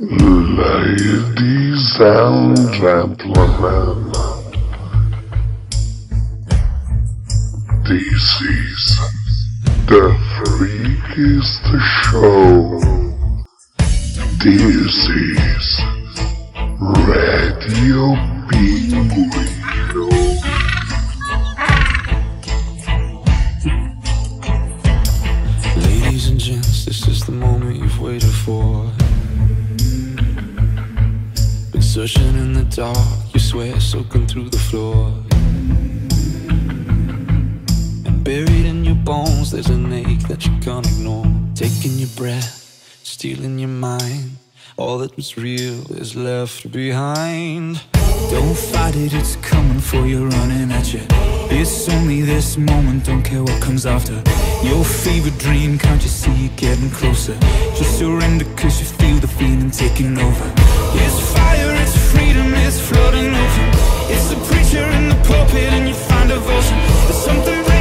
Ladies and gentlemen, this is the freakiest show. This is Radio Pinguino. Ladies and gents, this is the moment you've waited for. Searching in the dark, your sweat soaking through the floor. And buried in your bones, there's an ache that you can't ignore. Taking your breath, stealing your mind. All that was real is left behind. Don't fight it, it's coming for you, running at you. It's only this moment, don't care what comes after. Your favorite dream, can't you see it getting closer? Just surrender, cause you feel the feeling taking over. It's flooding over. It's the preacher in the pulpit, and you find devotion. There's something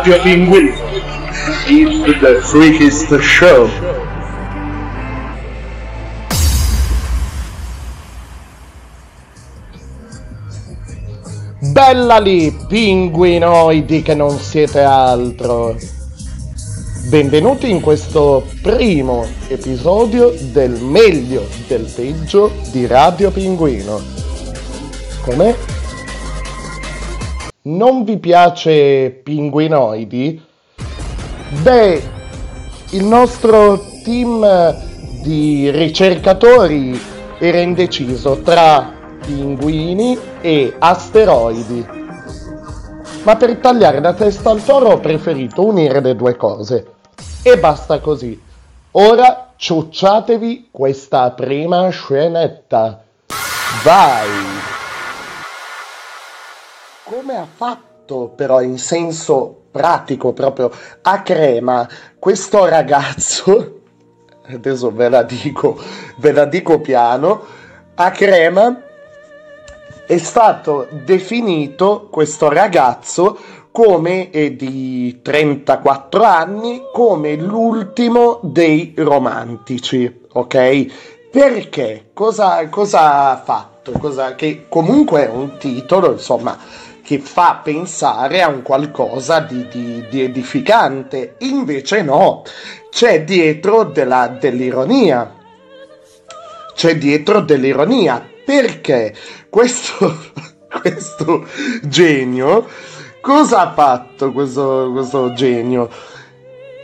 Radio Pinguino is the freakiest show. Bella lì, pinguinoidi che non siete altro. Benvenuti in questo primo episodio del meglio del peggio di Radio Pinguino. Com'è? Non vi piace Pinguinoidi? Beh, il nostro team di ricercatori era indeciso tra pinguini e asteroidi. Ma per tagliare la testa al toro ho preferito unire le due cose. E basta così. Ora ciucciatevi questa prima scenetta. Vai! Come ha fatto però in senso pratico proprio a crema questo ragazzo, adesso ve la dico, ve la dico piano, a crema è stato definito questo ragazzo come è di 34 anni come l'ultimo dei romantici, ok? Perché? Cosa, cosa ha fatto? Cosa, che comunque è un titolo, insomma, che fa pensare a un qualcosa di, di- di edificante. Invece no, c'è dietro della- dell'ironia. C'è dietro dell'ironia. Perché questo, questo genio, cosa ha fatto questo, questo genio?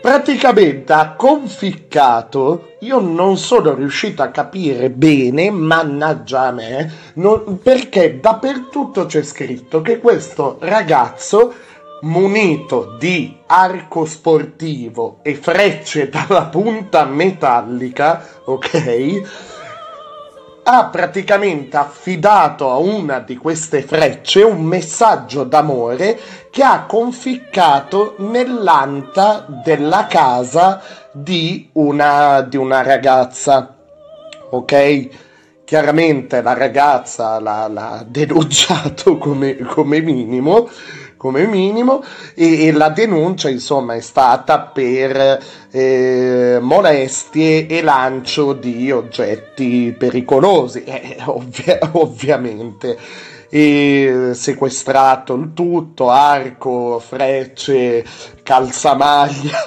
Praticamente ha conficcato. Io non sono riuscito a capire bene, mannaggia a me, non- perché dappertutto c'è scritto che questo ragazzo, munito di arco sportivo e frecce dalla punta metallica, ok? Ha praticamente affidato a una di queste frecce un messaggio d'amore che ha conficcato nell'anta della casa di una, di una ragazza. Ok? Chiaramente la ragazza l'ha, l'ha denunciato come, come minimo, come minimo e, e, la denuncia insomma è stata per eh, molestie e lancio di oggetti pericolosi eh, ovvia- ovviamente. E sequestrato il tutto arco frecce calzamaglia.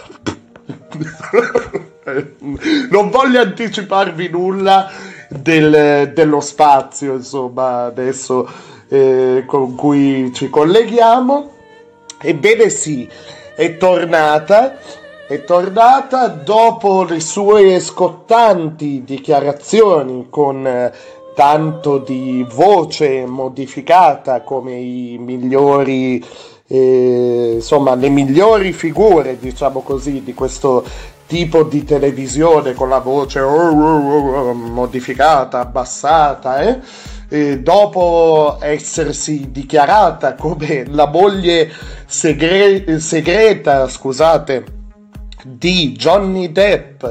Non voglio anticiparvi nulla del, dello spazio insomma adesso eh, con cui ci colleghiamo. Ebbene sì, è tornata, è tornata dopo le sue scottanti dichiarazioni con eh, tanto di voce modificata come i migliori, eh, insomma, le migliori figure, diciamo così, di questo tipo di televisione con la voce oh, oh, oh, modificata, abbassata, eh? Eh, dopo essersi dichiarata come la moglie segre- segreta, scusate, di Johnny Depp,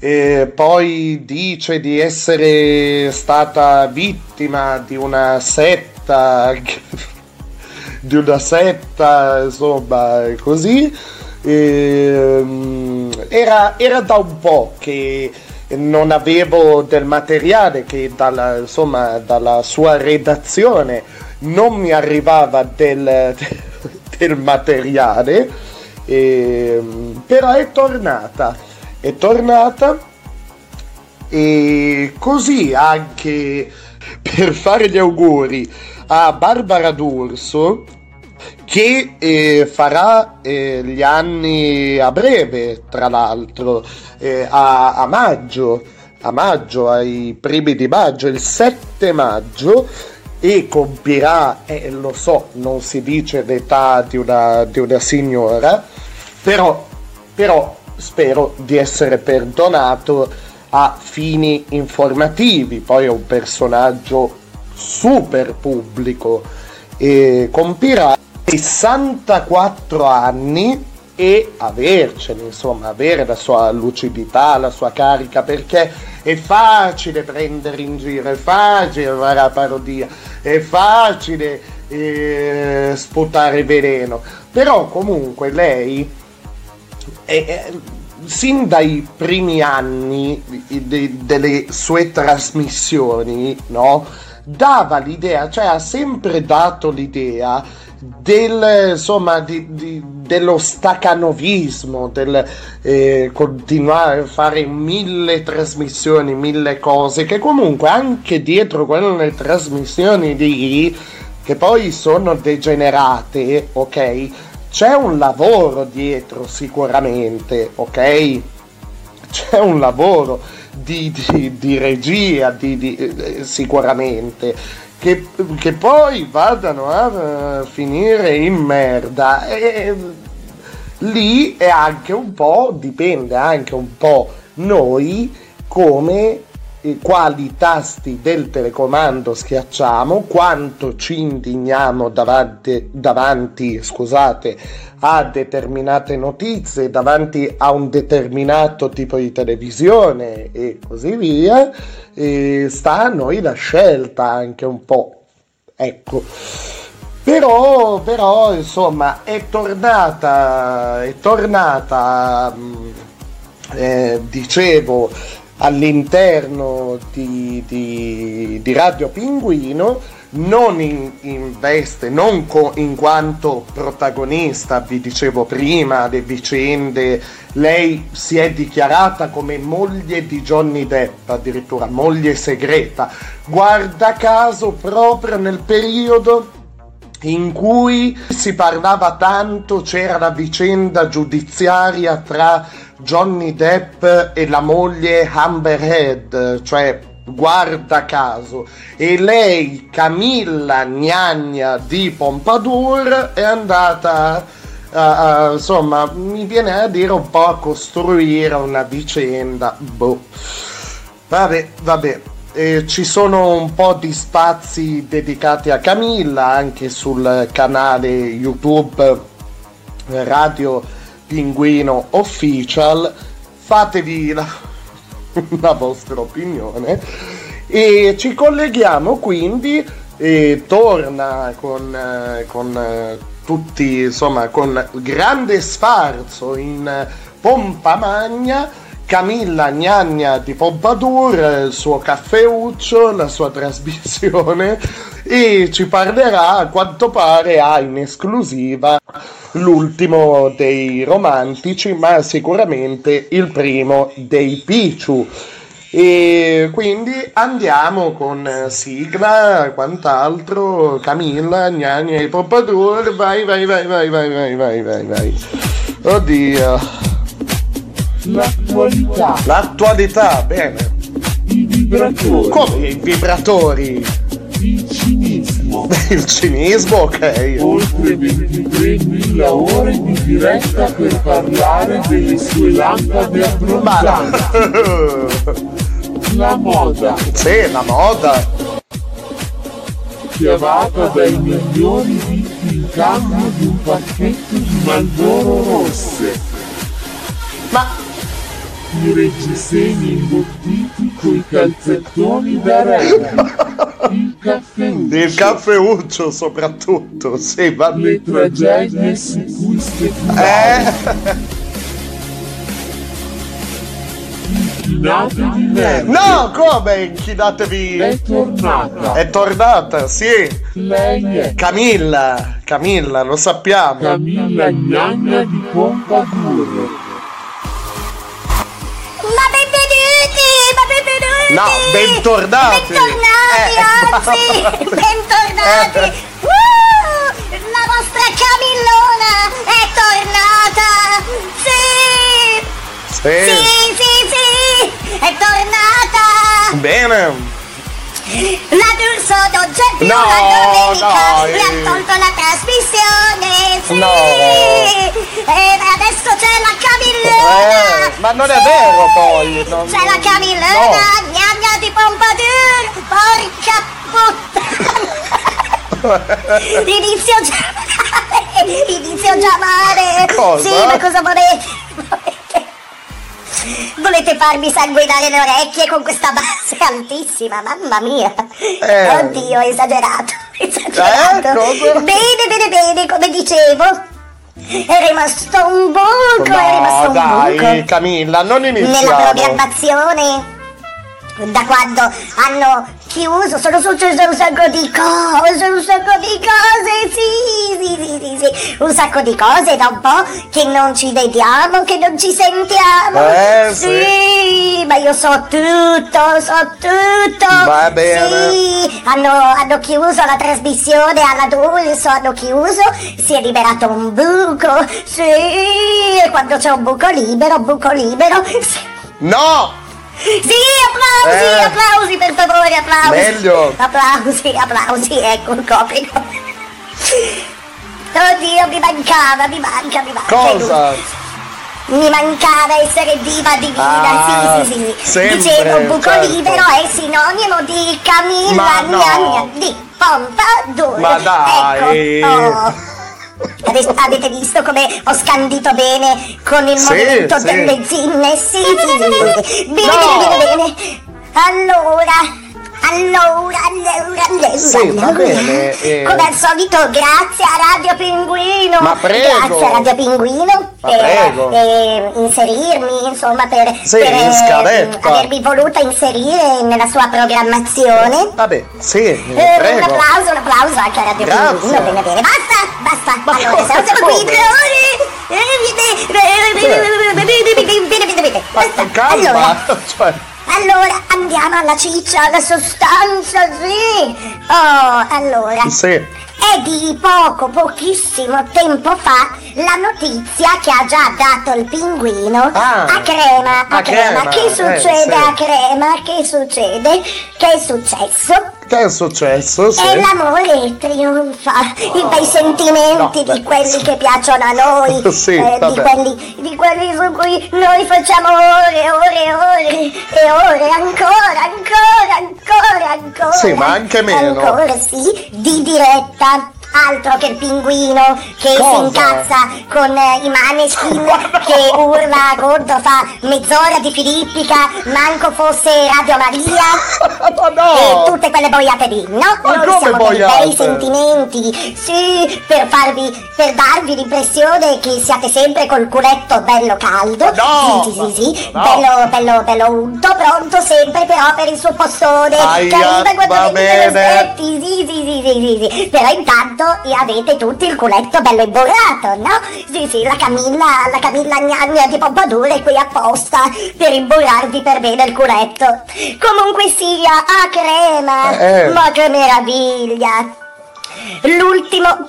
eh, poi dice di essere stata vittima di una setta, di una setta, insomma, così. Eh, era, era da un po' che non avevo del materiale che dalla, insomma, dalla sua redazione non mi arrivava del, del materiale, eh, però è tornata, è tornata e così anche per fare gli auguri a Barbara D'Urso che eh, farà eh, gli anni a breve, tra l'altro, eh, a, a, maggio, a maggio, ai primi di maggio, il 7 maggio, e compirà, eh, lo so, non si dice l'età di una, di una signora, però, però spero di essere perdonato a fini informativi, poi è un personaggio super pubblico e compirà 64 anni e avercene, insomma, avere la sua lucidità, la sua carica, perché è facile prendere in giro, è facile fare la parodia, è facile eh, sputare veleno, però comunque lei, è, è, sin dai primi anni de, delle sue trasmissioni, no? dava l'idea, cioè ha sempre dato l'idea del, insomma, di, di, dello stacanovismo, del eh, continuare a fare mille trasmissioni, mille cose, che comunque anche dietro quelle trasmissioni di che poi sono degenerate, ok? C'è un lavoro dietro sicuramente, ok? C'è un lavoro di, di, regia, eh, sicuramente che, che poi vadano a uh, finire in merda. E, lì è anche un po', dipende anche un po' noi come quali tasti del telecomando schiacciamo, quanto ci indigniamo davanti, davanti scusate, a determinate notizie, davanti a un determinato tipo di televisione e così via, e sta a noi la scelta anche un po'. Ecco. Però, però insomma, è tornata, è tornata, mm, eh, dicevo, all'interno di, di, di Radio Pinguino, non in, in veste, non co- in quanto protagonista, vi dicevo prima, le vicende, lei si è dichiarata come moglie di Johnny Depp, addirittura moglie segreta, guarda caso proprio nel periodo in cui si parlava tanto, c'era la vicenda giudiziaria tra Johnny Depp e la moglie Amber Heard, cioè guarda caso, e lei, Camilla Gnagna di Pompadour, è andata a, a, insomma, mi viene a dire un po' a costruire una vicenda. Boh. Vabbè, vabbè. Eh, ci sono un po' di spazi dedicati a Camilla anche sul canale YouTube Radio Pinguino Official. Fatevi la, la vostra opinione e ci colleghiamo quindi e torna con, con tutti insomma con grande sfarzo in pompa magna Camilla Gnagna di Pompadour, il suo caffeuccio, la sua trasmissione e ci parlerà a quanto pare ha in esclusiva l'ultimo dei romantici ma sicuramente il primo dei Picciu e quindi andiamo con sigla quant'altro. Camilla Gnagna di Pompadour vai vai vai vai vai vai vai vai vai. Oddio L'attualità, L'attualità, bene. i vibratori, Come i vibratori? il cinismo. Il cinismo, ok. Oltre 23.000 ore di diretta per parlare delle sue lampade abbronzanti. La moda, sì, la moda. chiamata dai milioni visti in cambio di un pacchetto di Marlboro rosse. Ma I reggiseni imbottiti coi calzettoni da rap. Il caffè il caffeuccio soprattutto, sì, va Le tragedie su cui speculare. Eh, Inchinato di merda. no, come inchinatevi? È tornata. È tornata, sì. Lei è Camilla, Camilla, lo sappiamo. Camilla Gnagna di Pompadour. No, bentornati! Bentornati, Eh, anzi, no. bentornati! Eh. Uh, la vostra Camillona è tornata! Sì! Sì, Sì, sì, sì! È tornata! bene. La D'Urso non c'è più No, la domenica! dai. Le ha tolto la trasmissione! Sì! No. E adesso c'è la Camillona! Eh, ma non è vero poi. non- C'è la Camillona, gnagna di Pompadour, porca puttana! Inizio già male, inizio già male! Cosa? Sì, ma cosa volete? Volete- farmi sanguinare le orecchie con questa base altissima? Mamma mia! Eh. Oddio, esagerato, esagerato! Eh, cosa? Bene, bene, bene, come dicevo, è rimasto un buco, è rimasto No, un buco dai, Camilla, non nella iniziamo. programmazione da quando hanno chiuso sono successe un sacco di cose un sacco di cose sì sì sì sì, sì. un sacco di cose da un po' che non ci vediamo che non ci sentiamo Eh, sì ma io so tutto so tutto Va bene. sì hanno, hanno chiuso la trasmissione alla Dulso hanno chiuso si è liberato un buco sì e quando c'è un buco libero buco libero sì. No! Sì, applausi, Eh. applausi per favore, applausi. Meglio. Applausi, applausi, ecco il coprico. Oddio, mi mancava, mi manca, mi manca. Cosa? Mi mancava essere viva divina, Ah, sì, sì, sì, sempre, Dicevo, buco certo. libero è sinonimo di Camilla no. Gnagna, di Pompadour. Ma dai. Ecco, oh. Avete visto come ho scandito bene con il Sì, movimento sì. delle zinne? Sì, sì, sì, sì. Bene, No. bene, bene, bene. Allora, allora, allora, allora. Sì, va allora. bene, eh. Come al solito, grazie a Radio Pinguino. Ma prego. Grazie a Radio Pinguino Ma per prego. eh, inserirmi, insomma, per, Sì, per, in eh, avermi voluta inserire nella sua programmazione. Vabbè, sì, Eh, un applauso, un applauso anche a Radio Grazie. Pinguino. Bene, bene, basta, basta. Ma allora, siamo, come? qui tre ore. Eh, Basta. calma, Allora, cioè, allora, andiamo alla ciccia, alla sostanza, sì. Oh, allora. sì. È di poco, pochissimo tempo fa la notizia che ha già dato il pinguino Ah, a Crema. A, a Crema. Crema, Che eh, succede sì. a Crema? Che succede? Che è successo? Che è successo? Sì. E l'amore trionfa, i bei sentimenti No, di quelli sì. che piacciono a noi, Sì, eh, di, quelli, di quelli su cui noi facciamo ore, ore, ore e ore, ancora, ancora, ancora, ancora. Sì, ma anche meno. Ancora sì, di diretta. Altro che il pinguino che Cosa? si incazza con eh, i maneskin che urla contro fa mezz'ora di filippica manco fosse Radio Maria Ma e no! tutte quelle boiate lì, no? Ma Noi siamo dei boiate? bei sentimenti, sì, per farvi, per darvi l'impressione che siate sempre col culetto bello caldo, No, sì, sì, sì, sì, no. bello, bello, bello unto, pronto sempre però per il suo postone, Aia, che arriva quando venite sì, sì, sì, sì, sì, sì, però intanto avete tutti il culetto bello imborato, no? Sì, sì, la Camilla, la Camilla gnagna di Pompadour è qui apposta per imborarvi per bene il culetto. Comunque sia, a crema, Eh. ma che meraviglia! L'ultimo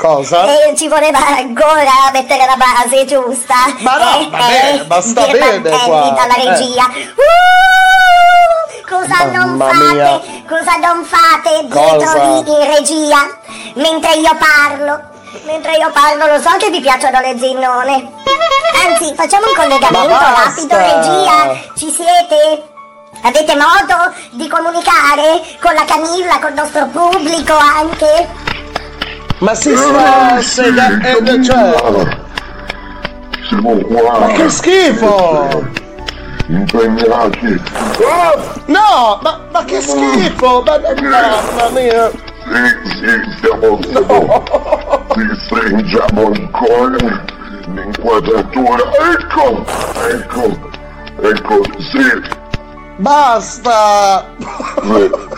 Cosa? eh, ci voleva ancora mettere la base giusta. Ma no, Eh, va bene, eh, ma sta bene qua, dalla eh. regia. Uh, cosa non Mamma fate? mia. Cosa non fate dietro di regia? Mentre io parlo. Mentre io parlo lo so che vi piacciono le zinnone. Anzi, facciamo un collegamento rapido, regia. Ci siete? Avete modo di comunicare con la Camilla, col nostro pubblico anche? Ma si sta sega- eh, cioè, Siamo qua. ma che schifo! Impegnati. No, ma, ma che schifo! Ma, mamma mia! Sì, sì, siamo siamo. Ti stringiamo ancora l'inquadratura. Ecco, ecco, ecco, sì. Basta! Ecco.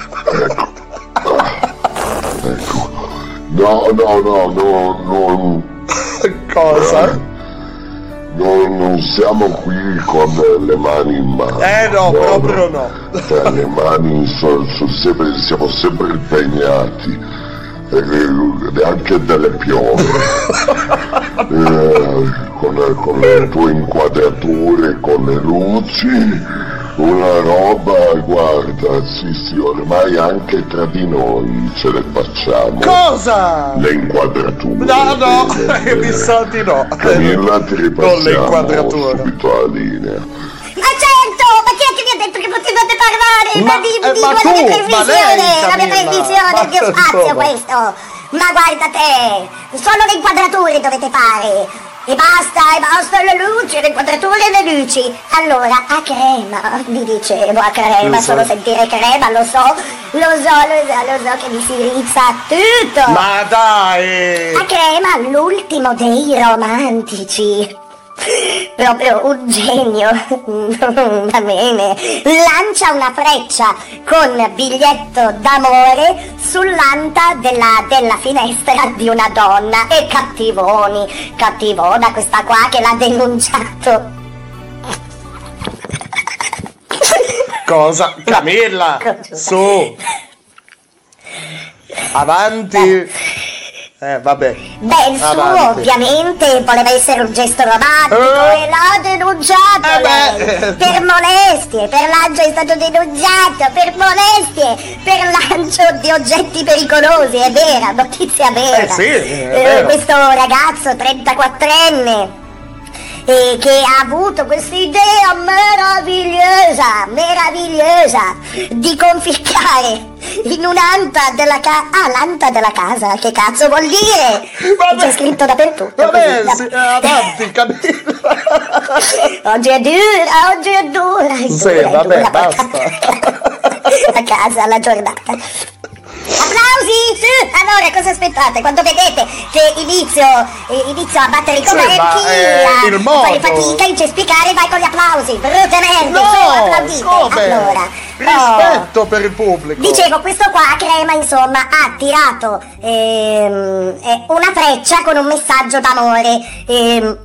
Ecco. No, no, no, no, non, Cosa? non, non siamo qui con le mani in mano. Eh no, proprio no. Cioè, le mani sono, sono sempre, siamo sempre impegnati. E anche delle piove. Eh, con, con le tue inquadrature, con le luci. Una roba, guarda, sì sì, ormai anche tra di noi ce le facciamo. Cosa? Le inquadrature. No, no, Bene, mi sa di no. Camilla ti Non le ripassiamo inquadrature. subito alla linea. Ma certo, ma chi è che vi ha detto che potevate parlare? Ma- Ma, di, eh, di ma tu, televisione, lei, la mia ma il mio spazio questo. Ma guarda te, solo le inquadrature dovete fare. E basta, e basta le luci, le inquadrature e le luci. Allora, a crema, vi dicevo, a crema, so. solo sentire crema, lo so, lo so, lo so, lo so che mi si rizza tutto. Ma dai! A crema l'ultimo dei romantici. Proprio un genio. Va bene. Lancia una freccia con biglietto d'amore sull'anta della, della finestra di una donna. E cattivoni, cattivona questa qua che l'ha denunciato. Cosa? Camilla! Su! Avanti! Eh, vabbè. Beh, il suo Avanti. ovviamente voleva essere un gesto romantico Eh. e l'ha denunciato Eh lei. per molestie, per lancio è stato denunciato, per molestie, per lancio di oggetti pericolosi, è vera, notizia vera. Eh sì, Eh, questo ragazzo 34enne e che ha avuto questa idea meravigliosa, meravigliosa di conficcare in un'anta della casa. Ah, l'anta della casa, che cazzo vuol dire? Vabbè. C'è scritto dappertutto. Vabbè, così, sì, eh, avanti! Oggi è dura, oggi è dura. Sì, dura, vabbè, dura basta. A casa la giornata. Applausi! Sì! Allora, cosa aspettate? Quando vedete che inizio, eh, inizio a battere i Sì, ma, eh, a, il a fare modo. fatica, incespicare, vai con gli applausi! Brutte merde! No, su, applaudite! Allora, Rispetto per il pubblico! Dicevo, questo qua, Crema, insomma, ha tirato ehm, eh, una freccia con un messaggio d'amore ehm,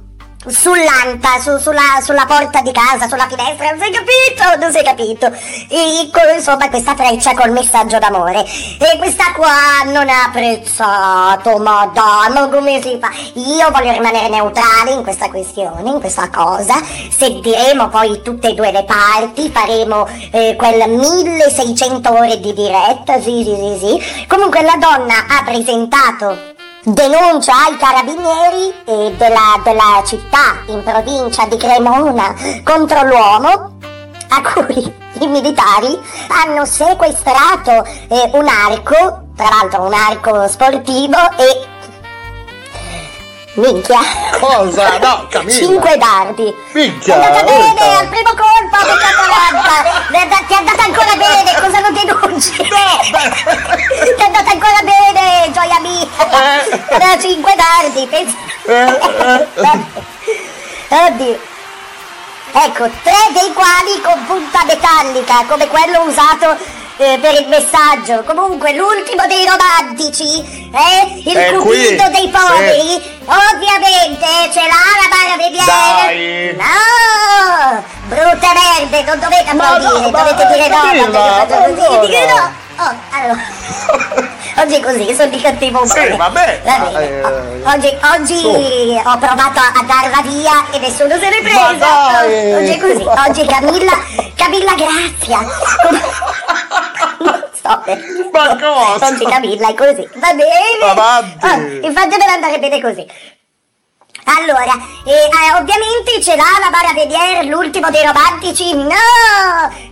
sull'anta, su- sulla, sulla porta di casa, sulla finestra, non è capito? Non è capito. E, con, insomma, questa freccia col messaggio d'amore. E questa qua non ha apprezzato, madonna, come si fa? Io voglio rimanere neutrale in questa questione, in questa cosa. Se diremo poi tutte e due le parti, faremo eh, quel 1600 ore di diretta, sì, sì, sì, sì. Comunque la donna ha presentato denuncia ai carabinieri eh, della, della città in provincia di Cremona contro l'uomo a cui i militari hanno sequestrato eh, un arco tra l'altro un arco sportivo e Minchia. Cosa? No, Camilla. Cinque dardi. Minchia, È andata bene, urca. al primo colpo, ha beccato. Ti è andata ancora bene, cosa non denunci? Ti è andata ancora bene, gioia mia. Era cinque dardi, pensa. Oddio. Ecco, tre dei quali con punta metallica, come quello usato eh, per il messaggio. Comunque, l'ultimo dei romantici, eh? Il È qui, cupido dei sì. poveri, ovviamente ce l'ha la. Barra No! Brutte merde, non dovete applaudire, no, dovete dire no così, dire no. Oh, allora. Oggi è così, sono di cattivo umore. Sì, vabbè. Va bene. Eh, Oh, Oggi, oggi ho provato a darla via e nessuno se n'è Ma presa. dai. Oggi è così. Oggi Camilla, Camilla Grazia. Non so. Ma cosa? Oggi Camilla è così. Va bene. Avanti. Ah, infatti deve andare bene così. Allora, eh, eh, ovviamente ce l'ha la Bara Vedier, l'ultimo dei romantici. No,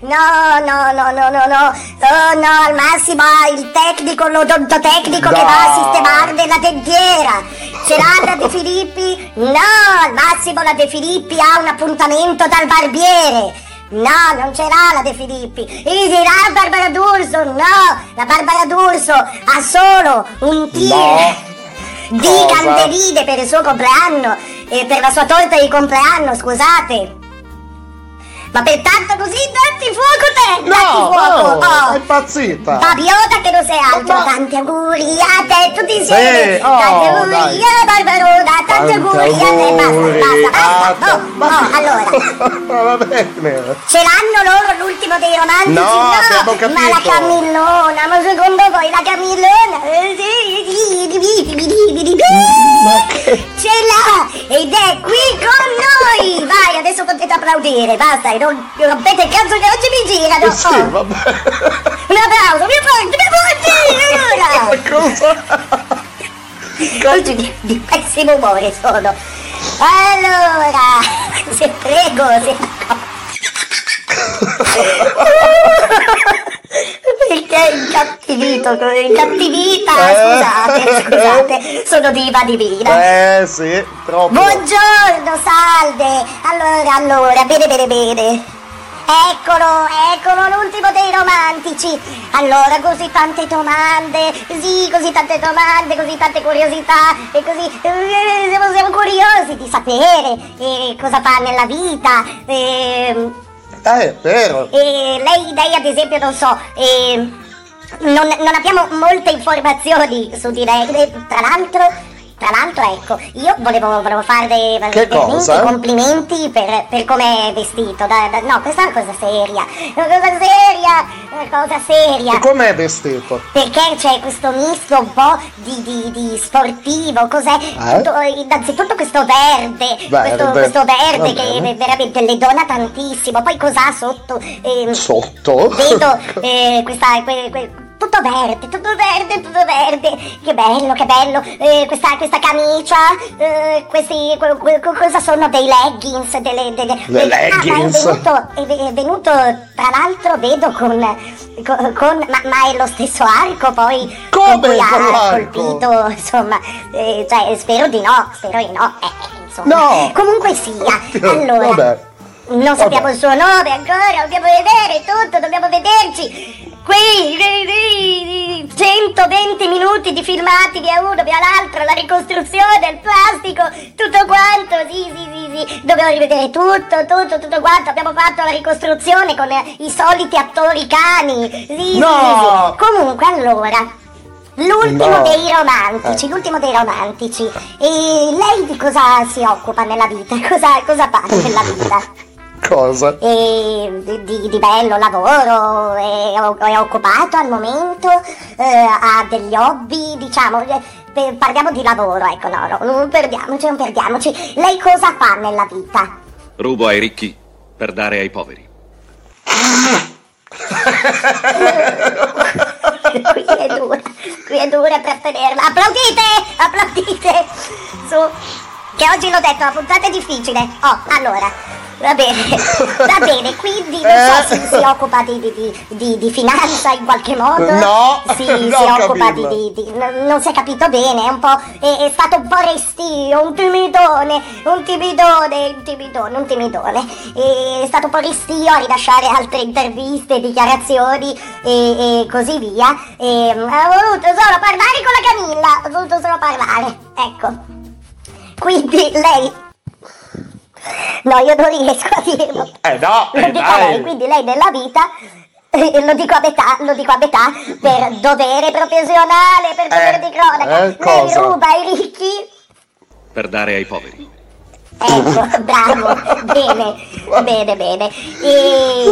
no, no, no, no, no, no. Oh no, al massimo ha il tecnico, l'odontotecnico che No. va a sistemare la dentiera. Ce l'ha la De Filippi? No, al massimo la De Filippi ha un appuntamento dal barbiere. No, non ce l'ha la De Filippi. E dirà Barbara D'Urso? No, la Barbara D'Urso ha solo un tir No. Di Cosa? candeline per il suo compleanno, eh, per la sua torta di compleanno, scusate. Ma pertanto così datti fuoco te, datti No, fuoco. no, oh. è impazzita. Papiota che non sei altro, Ma- tanti auguri a te tutti insieme, Sì, oh, tanti auguri dai. a Barbarona, tanti Tanti auguri a te, auguri basta, basta, a basta, te. no, no, allora. Va bene. Ce l'hanno loro l'ultimo dei romantici? No, abbiamo capito. ma la Camillona, ma secondo voi la Camillona? Ma che... Ce l'ha ed è qui con noi! Vai, adesso potete applaudire, basta, non rompete il cazzo che oggi mi girano! Eh sì, Oh, vabbè. un applauso, mi forti, mi forti! Allora! Cosa? Oggi di, di pessimo umore sono. Allora, se prego, se Perché incattivito, incattivita, Eh. scusate, scusate, sono diva divina. Eh sì, troppo. Buongiorno, salve! Allora, allora, bene, bene, bene. Eccolo, eccolo l'ultimo dei romantici. Allora, così tante domande, sì, così tante domande, così tante curiosità, e così eh, siamo, siamo curiosi di sapere eh, cosa fa nella vita. Eh, è vero. e lei, lei ad esempio, non so, eh, non, non abbiamo molte informazioni su di lei. Tra l'altro, tra l'altro, ecco, io volevo, volevo Che veramente cosa? complimenti per, per come è vestito. Da- da- no, questa è una cosa seria. Una cosa seria, una cosa seria. E com'è vestito? Perché c'è questo misto un po' di, di- di sportivo, cos'è? Eh? Tutto- innanzitutto questo verde, Verde, questo, questo verde che veramente le dona tantissimo, poi cos'ha sotto? Ehm, Sotto? Vedo eh, questa, que- que- tutto verde, tutto verde, tutto verde, che bello, che bello, eh, questa, questa camicia, eh, questi, que- que- cosa sono dei leggings, delle, delle, Le dei- ah, leggings. ma è venuto, è ve- è venuto, tra l'altro vedo con, con, con- ma, ma è lo stesso arco poi Come ha colpito, insomma, eh, cioè spero di no, spero di no, eh, eh, insomma, No. comunque sia, allora... Vabbè. Non sappiamo il suo nome ancora, dobbiamo vedere tutto, dobbiamo vederci. Qui, qui, qui, 120 minuti di filmati via uno, via l'altro, la ricostruzione, il plastico, tutto quanto, sì, sì, sì, sì. Dobbiamo rivedere tutto, tutto, tutto quanto. Abbiamo fatto la ricostruzione con eh, i soliti attori cani. Sì, No. sì, sì. Comunque, allora, l'ultimo No. dei romantici, l'ultimo dei romantici. E lei di cosa si occupa nella vita? Cosa, cosa fa nella vita? Cosa? e di, di- di bello lavoro, è, è occupato al momento, eh, ha degli hobby, diciamo, eh, per- parliamo di lavoro, ecco, no, no, non perdiamoci, non perdiamoci. Lei cosa fa nella vita? Rubo ai ricchi per dare ai poveri. qui è dura, qui è dura per tenerla. Applaudite, applaudite, su, che oggi l'ho detto, la puntata è difficile. Oh, allora, Va bene, va bene, quindi non Eh. so se si occupa di, di- di- di- finanza in qualche modo. No, si, si occupa di, non, si è capito bene, è un po'. È, è stato un po' restio, un timidone, un timidone, un timidone, un timidone. È stato un po' restio a rilasciare altre interviste, dichiarazioni e, e così via. E mm, ha voluto solo parlare con la Camilla, ha voluto solo parlare, ecco. Quindi lei. No, io non riesco a dirlo. Eh no, Lo eh, lei, quindi lei nella vita. eh, Lo dico a metà, lo dico a metà per dovere professionale, per dovere di cronaca. eh, lei cosa? ruba ai ricchi. Per dare ai poveri. Ecco, bravo, bene, bene, bene. E...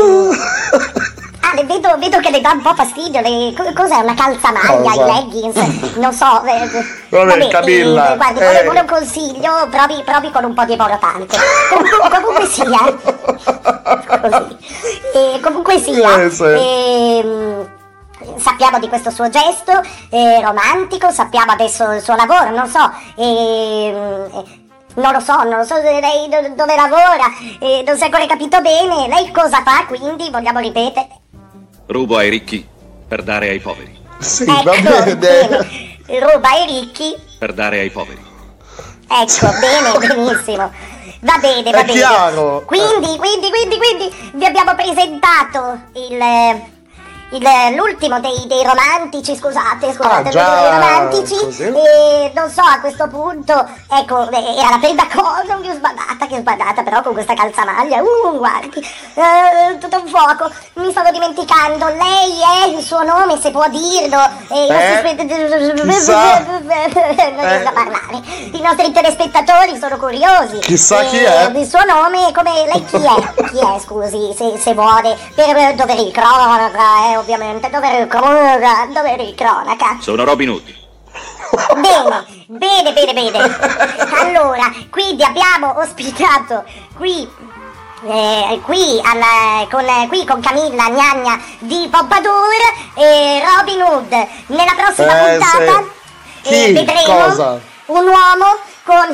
Ah, le vedo, vedo che le dà un po' fastidio. Le... co- Cos'è una calzamaglia, Cosa? i leggings? Non so. eh, Vabbè, Camilla, eh, guardi, eh. vuole, vuole un consiglio, provi, provi con un po' di borotante. Comunque, comunque sia. Così. E comunque sia. Eh, sì. ehm, Sappiamo di questo suo gesto eh, romantico, sappiamo adesso il suo lavoro, non so, ehm, eh, non lo so, non lo so lei do- dove lavora, eh, non si è ancora capito bene, lei cosa fa quindi, vogliamo ripetere? Rubo ai ricchi per dare ai poveri. Sì, ecco, va bene. ruba ai ricchi, Per dare ai poveri. ecco, bene, benissimo. Va bene, va È bene. chiaro. Quindi, quindi, quindi, quindi vi abbiamo presentato il... eh, il- l'ultimo dei, dei romantici, scusate, scusate, Ah, già, dei romantici, così. e non so, a questo punto, ecco, eh, era la prima cosa, che sbadata, che sbadata, però con questa calzamaglia, uh, guardi, eh, tutto un fuoco, mi stavo dimenticando, lei è il suo nome, se può dirlo, e Eh, non riesco a parlare, i nostri telespettatori sono curiosi, Chissà chi è. Il suo nome, come lei chi è? Chi è, scusi, se, se vuole, per eh, dovere di cronaca, eh, ovviamente, dovere di cronaca, dovere di cronaca. Sono Robin Hood. Bene, bene, bene, bene. Allora, quindi abbiamo ospitato qui, eh, qui, alla- con, eh, qui con Camilla Gnagna di Pompadour e Robin Hood. Nella prossima Eh, puntata sì. Chi? eh, vedremo Cosa? un uomo con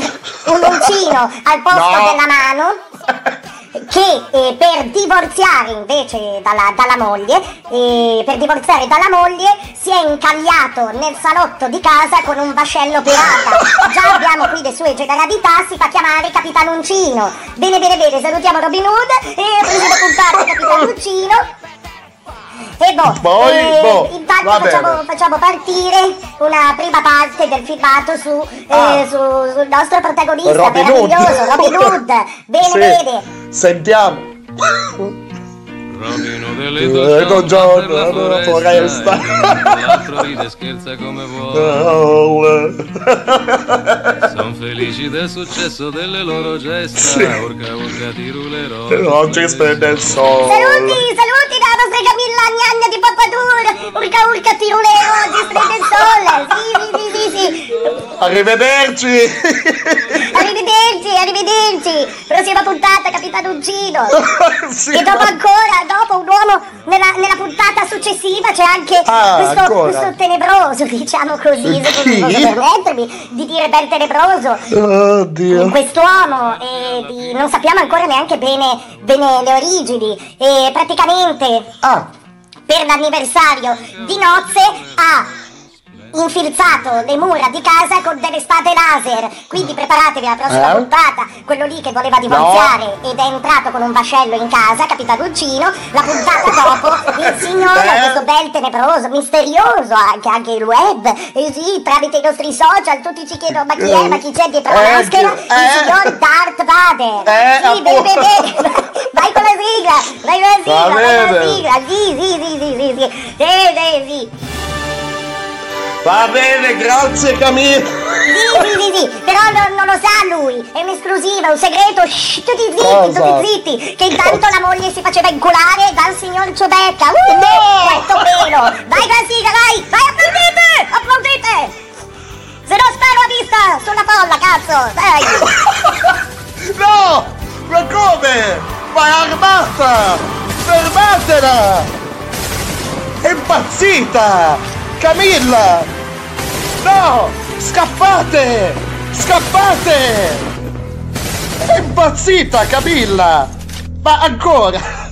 un uncino al posto No. della mano che eh, per divorziare invece dalla, dalla moglie, eh, per divorziare dalla moglie si è incagliato nel salotto di casa con un vascello pirata. Già abbiamo qui le sue generalità, si fa chiamare Capitano Uncino. Bene, bene, bene, salutiamo Robin Hood e la prossima puntata Capitano Uncino. E boh, Poi, eh, boh, intanto facciamo, facciamo partire una prima parte del filmato su, eh, Ah. su- sul nostro protagonista Robin Hood. meraviglioso, Robin Hood. Bene, Sì. bene. Sentiamo. Robino delle due con Giorno, per la foresta. L'altro ride scherza come vuole Oh, Son felici del successo delle loro gesta Sì. Urca urca ti rulerò Oggi spende il sole. Saluti, saluti da nostra Camilla Gnagna di Papadur. Urca urca tirulero, oggi splende il sole. Sì, sì, sì, sì, sì. Arrivederci. Arrivederci, arrivederci. Prossima puntata, Capitano Uncino. Sì, E dopo ma- ancora, dopo un uomo, nella, nella puntata successiva c'è anche Ah, questo, questo tenebroso, diciamo così, se Chi? posso permettermi di dire ben tenebroso. Oddio. Quest'uomo e di- non sappiamo ancora neanche bene, bene le origini e praticamente Ah, per l'anniversario di nozze ha infilzato le mura di casa con delle spade laser. Quindi preparatevi alla prossima eh? puntata. Quello lì che voleva divorziare no. ed è entrato con un vascello in casa, Capitaluccino. La puntata dopo, il signore, eh? questo bel tenebroso, misterioso anche, anche il web. e sì, tramite i nostri social tutti ci chiedono ma chi è, ma chi c'è dietro la maschera? Il signor Darth Vader. Eh, sì, bene, bene. Vai con la sigla, vai con la sigla, vai con la sigla. Sì, sì, sì, sì, sì, sì, sì, sì va bene, grazie Camilla. Sì, sì, sì, sì, però non, non lo sa lui, è un'esclusiva, è un segreto, shh, tutti zitti, Cosa? tutti zitti, che intanto la moglie si faceva inculare dal signor Ciubecca, uh, No! questo pelo, vai sigla, vai, vai, applaudite, applaudite, se no sparo a vista sulla folla, cazzo, dai, No! Ma come? Ma è armata! Fermatela! È impazzita! Camilla! No! Scappate! Scappate! È impazzita Camilla! Ma ancora!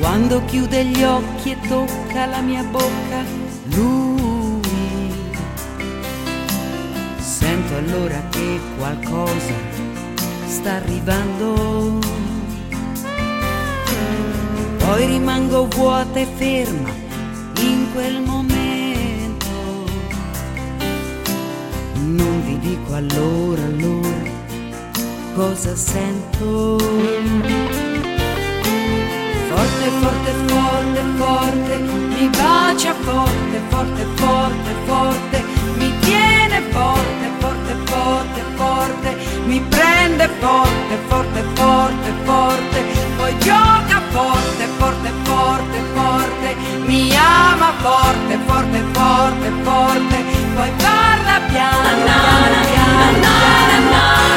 Quando chiude gli occhi e tocca la mia bocca, lui. Sento allora che qualcosa sta arrivando. Poi rimango vuota e ferma in quel momento. Non vi dico allora, allora cosa sento. Forte, forte, forte, forte, mi bacia forte, forte, forte, forte, mi tiene forte, forte, forte, mi prende forte, forte, forte, forte, poi gioca forte, forte, forte, forte, mi ama forte, forte, forte, forte, poi parla piano, piano, piano, piano,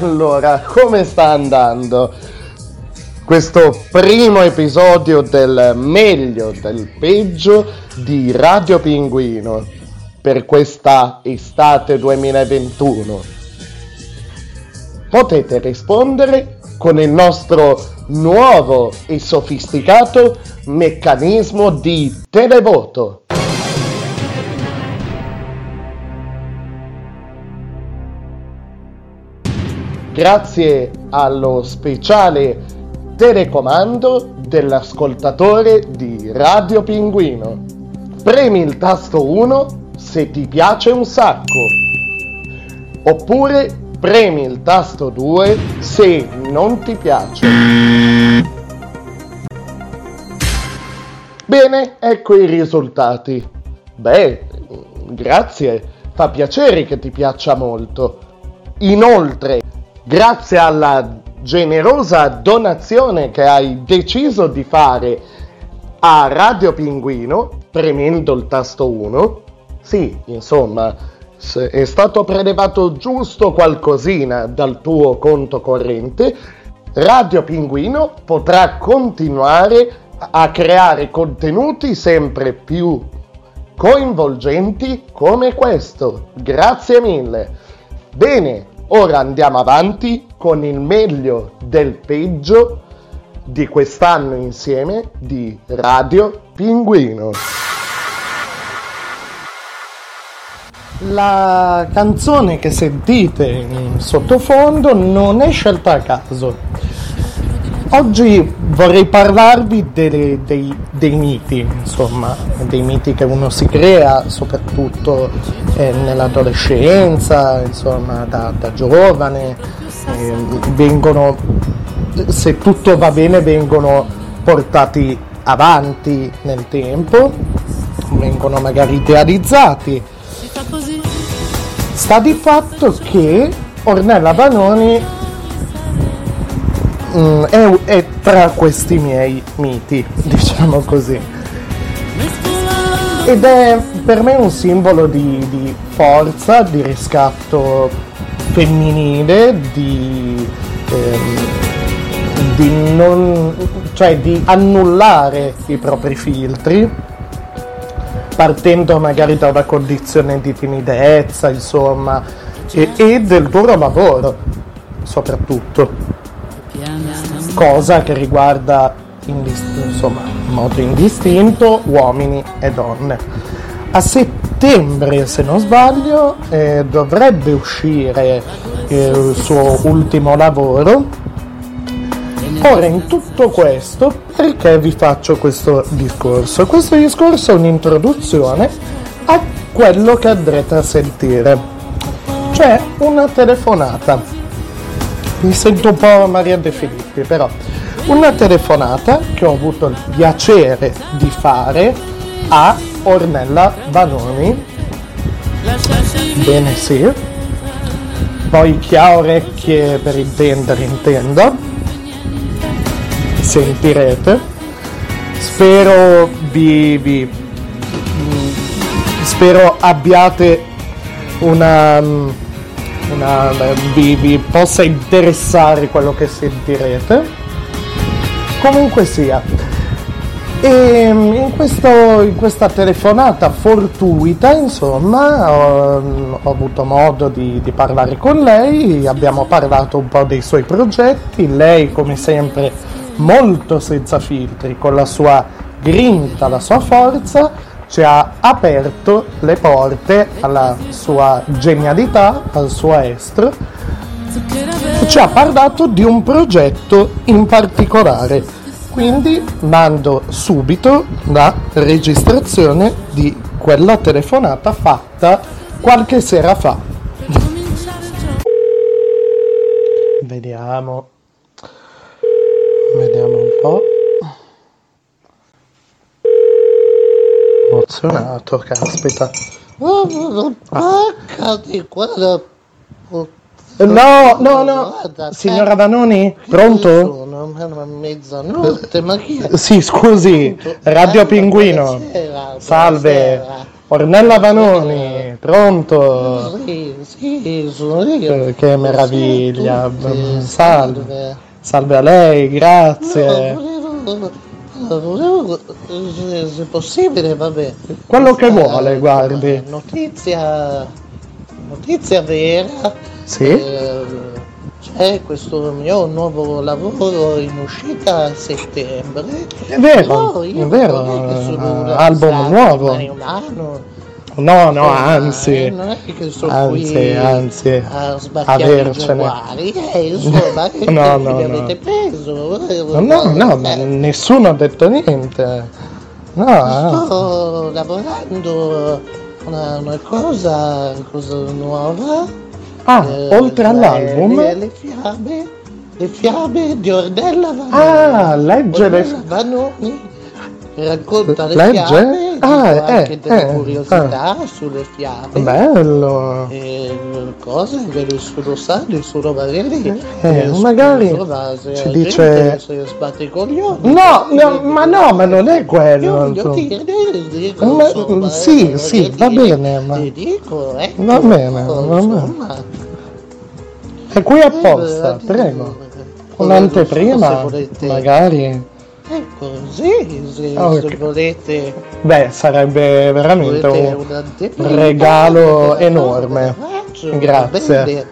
allora, come sta andando? Questo primo episodio del meglio del peggio di Radio Pinguino per questa estate 2021. Potete rispondere con il nostro nuovo e sofisticato meccanismo di televoto. Grazie allo speciale telecomando dell'ascoltatore di Radio Pinguino. Premi il tasto 1 se ti piace un sacco, oppure premi il tasto 2 se non ti piace. Bene, ecco i risultati. Beh, grazie, fa piacere che ti piaccia molto. Inoltre, grazie alla generosa donazione che hai deciso di fare a Radio Pinguino, premendo il tasto 1, sì, insomma, è stato prelevato giusto qualcosina dal tuo conto corrente, Radio Pinguino potrà continuare a creare contenuti sempre più coinvolgenti come questo. Grazie mille. Bene, ora andiamo avanti con il meglio del peggio di quest'anno insieme di Radio Pinguino. La canzone che sentite in sottofondo non è scelta a caso. Oggi vorrei parlarvi delle- dei, dei miti, insomma, dei miti che uno si crea soprattutto eh, nell'adolescenza, insomma, da, da giovane. eh, vengono, se tutto va bene, vengono portati avanti nel tempo, vengono magari idealizzati. Sta di fatto che Ornella Vanoni mm, è, è tra questi miei miti, diciamo così. Ed è per me un simbolo di, di forza, di riscatto femminile, di, ehm, di non, cioè di annullare i propri filtri, partendo magari da una condizione di timidezza, insomma, e, e del duro lavoro, soprattutto. Cosa che riguarda indis- insomma, in modo indistinto uomini e donne. A settembre, se non sbaglio, eh, dovrebbe uscire eh, il suo ultimo lavoro. Ora, in tutto questo, perché vi faccio questo discorso? Questo discorso è un'introduzione a quello che andrete a sentire, cioè una telefonata. Mi sento un po' Maria De Filippi, però una telefonata che ho avuto il piacere di fare a Ornella Vanoni. Bene, sì. Poi chi ha orecchie per intendere, intenda. Sentirete. Spero vi, vi- mm, spero abbiate una, mm, una vi, vi possa interessare quello che sentirete. Comunque sia, e in, questo- in questa telefonata fortuita, insomma, ho, ho avuto modo di, di parlare con lei, abbiamo parlato un po' dei suoi progetti, lei come sempre molto senza filtri, con la sua grinta, la sua forza, ci ha aperto le porte alla sua genialità, al suo estro ci ha parlato di un progetto in particolare. Quindi mando subito la registrazione di quella telefonata fatta qualche sera fa. Vediamo. Vediamo un po'. Emozionato, caspita. Spaccati quella No, no, no. Signora Vanoni, pronto? sono a mezzanotte, ma chi è? Sì, scusi, Radio Pinguino. Buonasera, Salve. buonasera. Ornella Vanoni, pronto? Sì, sì, sono io. Eh, Che meraviglia. Salve. Salve a lei, grazie. Volevo, volevo, se, se possibile, vabbè. Quello che Questa, vuole, guardi. Notizia, notizia vera. Sì? Eh, c'è questo mio nuovo lavoro in uscita a settembre. È vero, io è vero, album nuovo. anno. No, no, Insomma, anzi. eh, non è che sono Anzi, qui anzi. a Avercene. giaguari, eh, insomma, che No, no, mi no. avete preso? eh, No, no, eh, ma nessuno ha detto niente. No, eh. Sto lavorando una, una cosa, cosa nuova. Ah, eh, oltre all'album? Le, le fiabe, le fiabe di Ornella Vanoni. Ah, legge le Ornella Vanoni racconta le Legge? fiabe, Ah, anche eh, delle eh, curiosità sulle fiabe. Bello. E cose che nessuno sa, nessuno magari. Eh, magari insomma, se ci dice- se sbatte i coglioni. No, no, ma no, ma non è Io quello. voglio insomma. dire, dico, Ma- insomma, sì, eh, sì, voglio va dire, bene, ma- Ti dico, ecco, Va bene, va bene. È qui apposta, eh, prego. se Un'anteprima, magari. Ecco, sì, se, Ah, se ok. volete, Beh, sarebbe veramente un regalo enorme. faccio, Grazie. bene.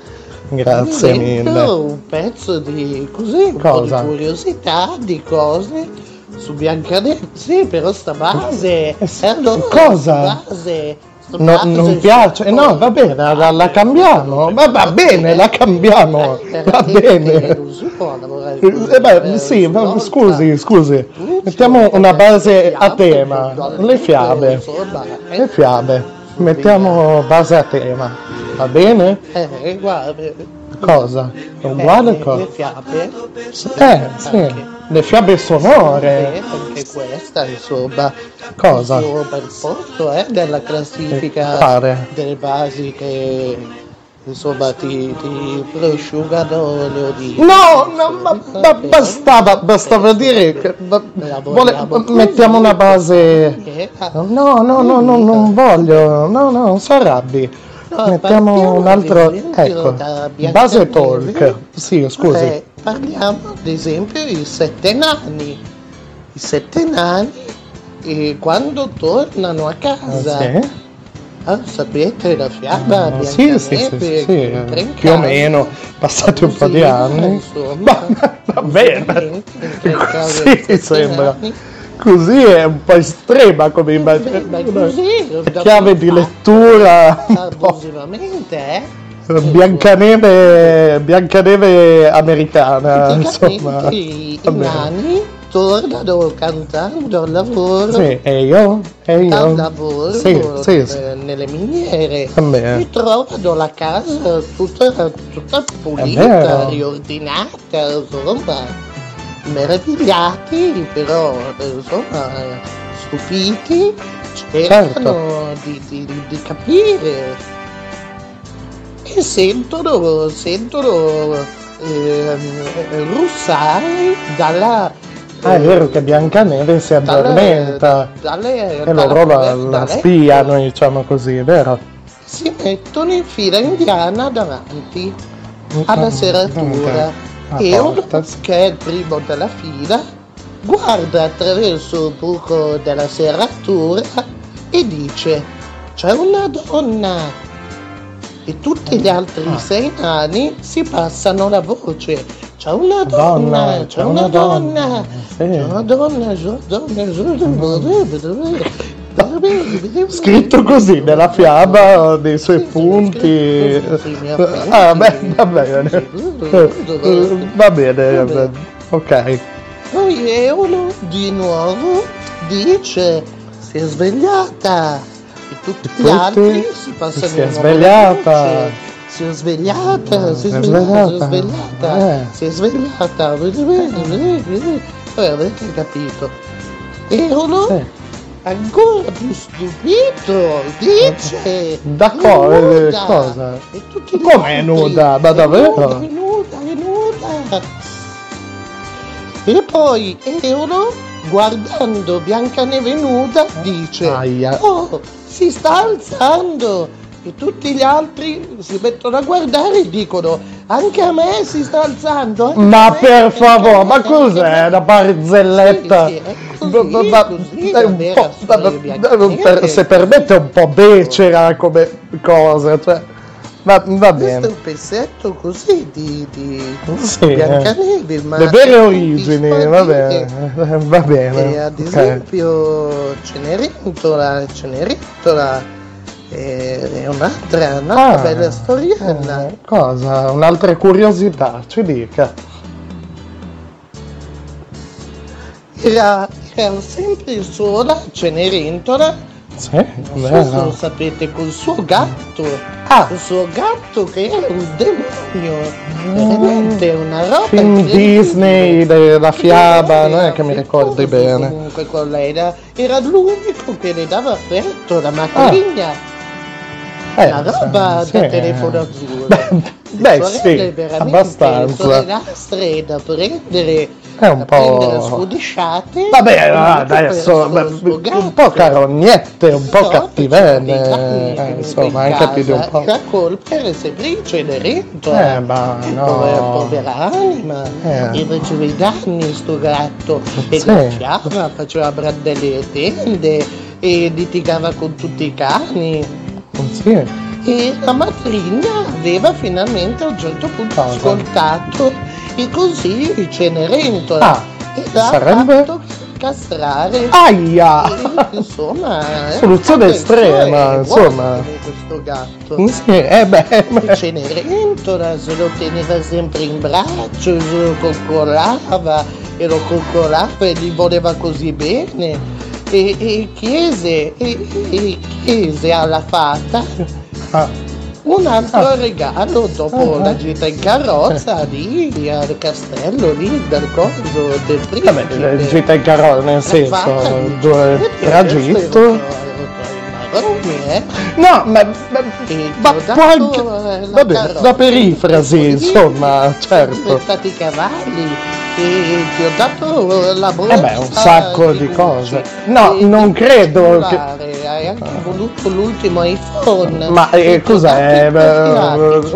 Grazie Mi mille. Un pezzo di così, un Cosa? po' di curiosità, di cose su Biancaneve. Sì, però sta base. Eh allora, cosa? Base, No, non piace? Eh, no, va bene, la, la cambiamo. Ma va bene, la cambiamo. Va bene. Eh, beh, sì, scusi, scusi. Mettiamo una base a tema. Le fiabe. Le fiabe. Mettiamo base a tema. Va bene? Eh, guarda. Cosa? È uguale eh, cosa? Le fiabe. Eh, sì. Le fiabe sonore. Eh, anche questa, insomma. Cosa? Insomma, il posto è della classifica Eh, delle basi che insomma ti, ti prosciugano le olive. No, no, ma, ma bastava, bastava dire che ma- vuole- mettiamo una base. No, no, no, no, non voglio. No, no, non si arrabbi. Mettiamo un altro. Ecco, base talk. Sì, scusi. Eh, parliamo ad esempio di sette nani. I sette nani eh, quando tornano a casa. Sì. Ah, sapete la fiaba Ah, Sì, sì, sì, sì, sì, più o meno, passati un po' di anni. Ma, va bene, così sembra. Così è un po' estrema come immagine. così, chiave di lettura abusivamente, eh? Biancaneve, Biancaneve americana, insomma. I nani tornano cantando al lavoro. Sì, e io? E Al io? lavoro Sì, sì, sì. nelle miniere e trovano la casa tutta, tutta pulita, riordinata, insomma, meravigliati, però insomma stupiti, cercano Certo. di, di- di- capire e sentono, sentono ehm, russare dalla Ah, è vero che Biancaneve si addormenta dalle, e loro la, la dalle- spiano, diciamo così, vero? si mettono in fila indiana davanti alla serratura La e porta. che è il primo della fila guarda attraverso il buco della serratura e dice c'è una donna e tutti gli altri Ah. sei nani si passano la voce c'è una Donna, donna, c'è una donna, Sì. c'è una donna, c'è una donna, c'è una donna. Scritto così nella fiaba, dei suoi punti. Ah, beh, va bene. Va bene, ok. Poi Eolo di nuovo dice si è svegliata e tutti gli altri si passano si è svegliata. Si è svegliata, si è Si è svegliata, si è svegliata. Eh. si è svegliata. Avete capito. Eolo ancora più stupito dice D'accordo, "È eh, nuda". cosa? E tutti Com'è nuda? Ma "È davvero? nuda, è nuda, è nuda. E poi Eolo, guardando Biancaneve nuda, dice: Aia. Oh, si sta alzando! E tutti gli altri si mettono a guardare e dicono: Anche a me si sta alzando! Ma per favore, ma cos'è? me." Una barzelletta? Se permette un po' becera come cosa, cioè, va, va Questo è bene. un pezzetto così di, di Sì, eh. Biancaneve, ma Le vere origini, va bene, va bene. E ad esempio Cenerentola, Cenerentola è un'altra, un'altra Ah, bella storiella. eh, cosa? Un'altra curiosità, ci dica. Era, era sempre sola Cenerentola, Sì, non so se lo sapete, col suo gatto. Ah. Il suo gatto che era un demonio, veramente una roba Film. Disney, la fiaba, non è che mi ricordi bene. Comunque con lei era, era l'unico che le dava affetto, la matrigna. Eh, Una roba sì, da eh. telefono azzurro. Beh, sorelle sì, veramente abbastanza. sorellastre da prendere, È un po'. scudisciate. Vabbè, ah, beh, suo un po' carognette, un po' danni eh, in insomma, hai casa. capito un po'. La colpa era sempre di Cenerentola. Eh, ma Povera, no. povera anima, Eh. gli faceva i danni sto gatto e Sì. gonfiava, faceva brandelle e tende e litigava con tutti i cani. Sì. e la matrigna aveva finalmente a un certo punto ascoltato i consigli di Cenerentola Ah, e l'ha sarebbe? fatto castrare. Aia! E, insomma, eh, Soluzione estrema, insomma. questo gatto. Sì, eh beh, E beh. Cenerentola se lo teneva sempre in braccio, se lo coccolava e lo coccolava e gli voleva così bene. E, e chiese, e, e chiese alla fata Ah, un altro regalo dopo Ah, la ah. gita in carrozza lì al castello lì del coso del vabbè, principe. gita in carrozza, nel La senso, due "Eh, tragitto. i eh. No, ma, ma, ma può anche... eh, la Va bene, da perifrasi, insomma, Sono certo. diventati cavalli e ti ho dato la borsa Eh beh, un sacco di Gucci. cose. No, non di credo che... Hai anche voluto l'ultimo iPhone. Ma eh, cos'è? Eh,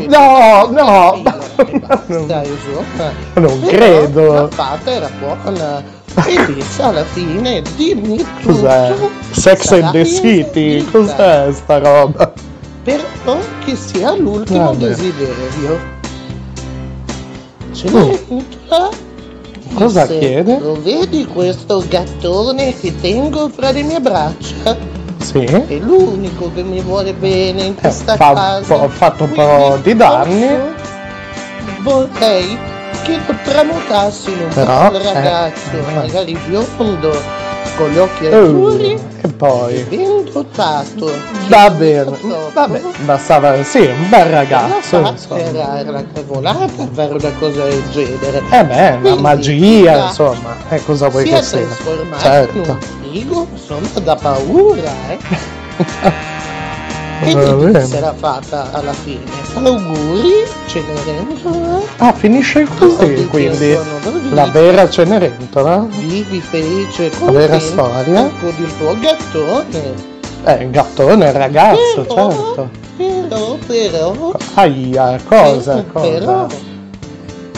No, no, Dai, insomma. non Però credo. La fata era buona. E alla fine, dimmi Cos'è? tutto. Sex and the City? Cos'è sta roba? Però che sia l'ultimo Vabbè. desiderio. Cenerentola Cosa disse, chiede? Lo vedi questo gattone che tengo fra le mie braccia? Sì. È l'unico che mi vuole bene in questa Eh, fa- casa. ho fatto un po' di danni. Vorrei che lo tramutassi in un Però, bel eh, ragazzo, eh. magari biondo, con gli occhi Uh, azzurri, e poi... ben dotato. Va bene, troppo. vabbè, bastava... Sì, un bel ragazzo, La era, cavolata fare una cosa del genere. Eh beh, la Quindi, magia, la- insomma, e cosa vuoi si che è sia? trasformato in Certo. un figo, insomma, da paura, eh. E bene. disse la fatta alla fine. Auguri, Cenerentola. Ah, finisce così, Oggi quindi che la vera Cenerentola? Vivi felice e La vera storia? con il tuo gattone. Eh, il gattone, il ragazzo, Però, certo. però, però, Aia, cosa, eh, però, cosa?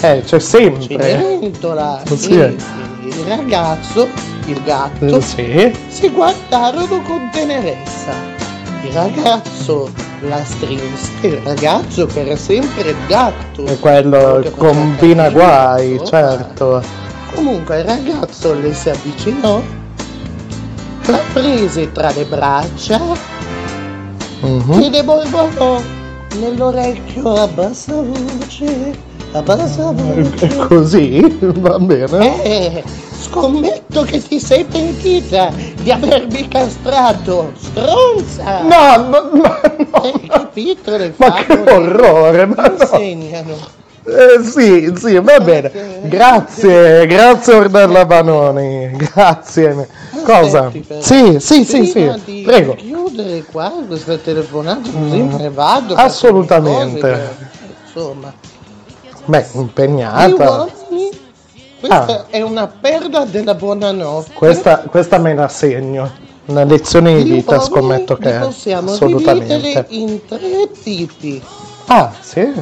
Eh, c'è sempre. Cenerentola Sì. e il ragazzo, il gatto, Sì, si guardarono con tenerezza. Il ragazzo la strinse, il ragazzo era sempre gatto. e quello combina guai, cattivo, certo. Comunque il ragazzo le si avvicinò, la prese tra le braccia Mhm. e le mormorò nell'orecchio a bassa voce, a bassa voce. E Così, va bene. Eh, scommetto che ti sei pentita di avermi castrato, stronza! No, no, no, Hai capito le ma che orrore, ma no. Insegnano. Eh, sì, sì, va bene. Grazie, grazie Ornella Banoni, grazie. Cosa? Sì, sì, sì, sì, di prego. chiudere qua questa telefonata così me ne vado. Assolutamente. che- Insomma, Beh, impegnata. questa Ah. è una perla della buonanotte. Questa, questa me la segno. Una lezione di vita scommetto che è. Assolutamente. in tre tipi. Ah, sì?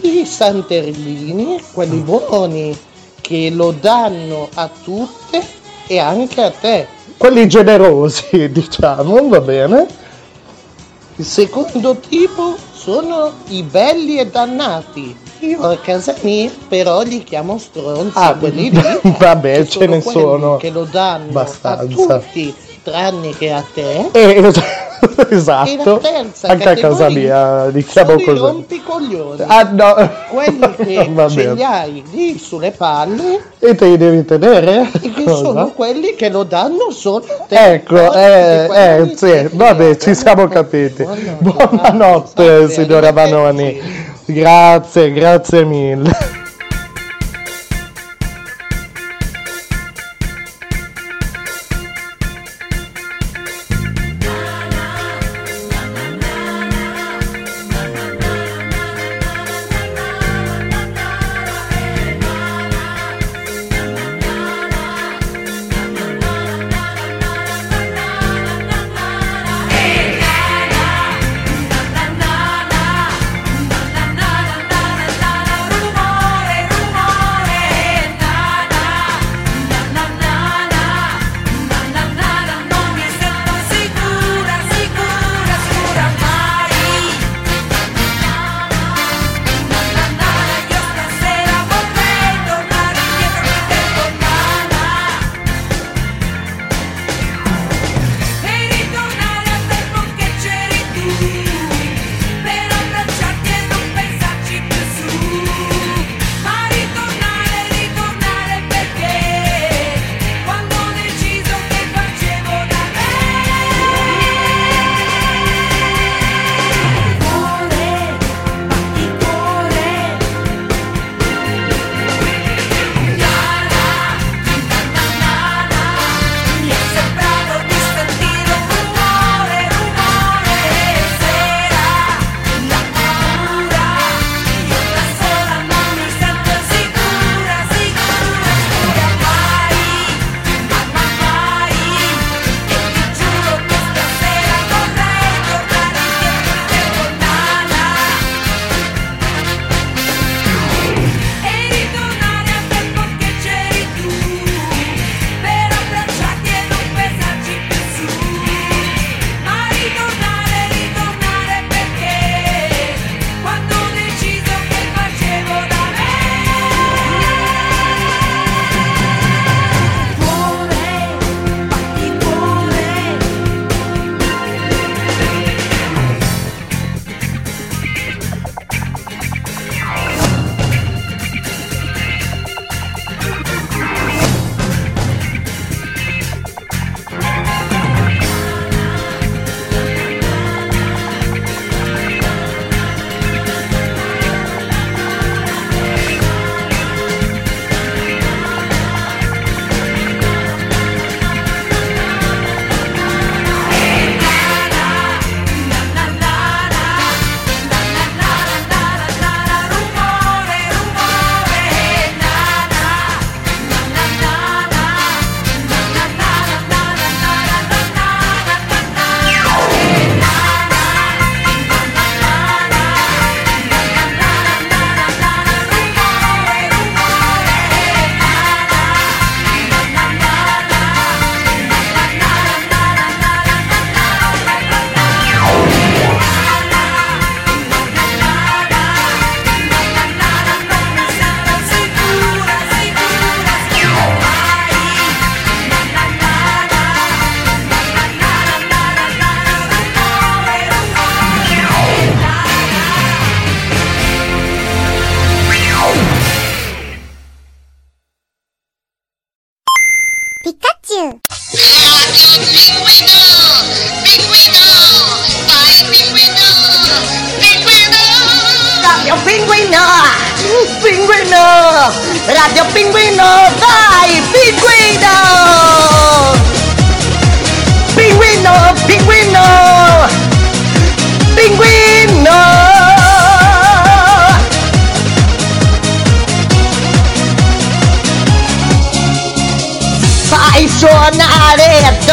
I santerlini, quelli buoni, che lo danno a tutte e anche a te. Quelli generosi, diciamo, va bene. Il secondo tipo sono i belli e dannati. Io a casa mia però li chiamo stronzi, Ah, quelli lì. vabbè, che ce ne sono Che lo danno abbastanza. a tutti, tranne che a te. Eh, esatto. Anche a casa mia li chiamo sono i così. rompicoglioni. Ah no. Quelli che Va ce bene. li hai lì sulle palle E te li devi tenere? e che Cosa? sono quelli che lo danno solo a te. Ecco, eh, eh, sì, vabbè, ci siamo capiti. Buonanotte, signora Vanoni. Grazie, grazie mille.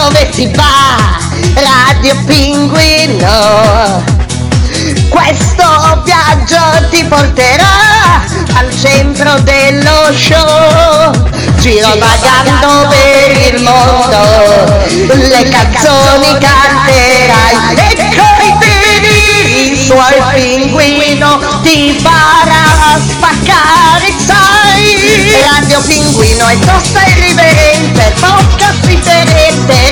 Dove si va? Radio Pinguino. Questo viaggio ti porterà al centro dello show. Giro vagando per il mondo. Le canzoni canterai. E coi piedi i suoi pinguino Ti farà spaccare sai. Radio Pinguino è tosta e riverente Podcast differente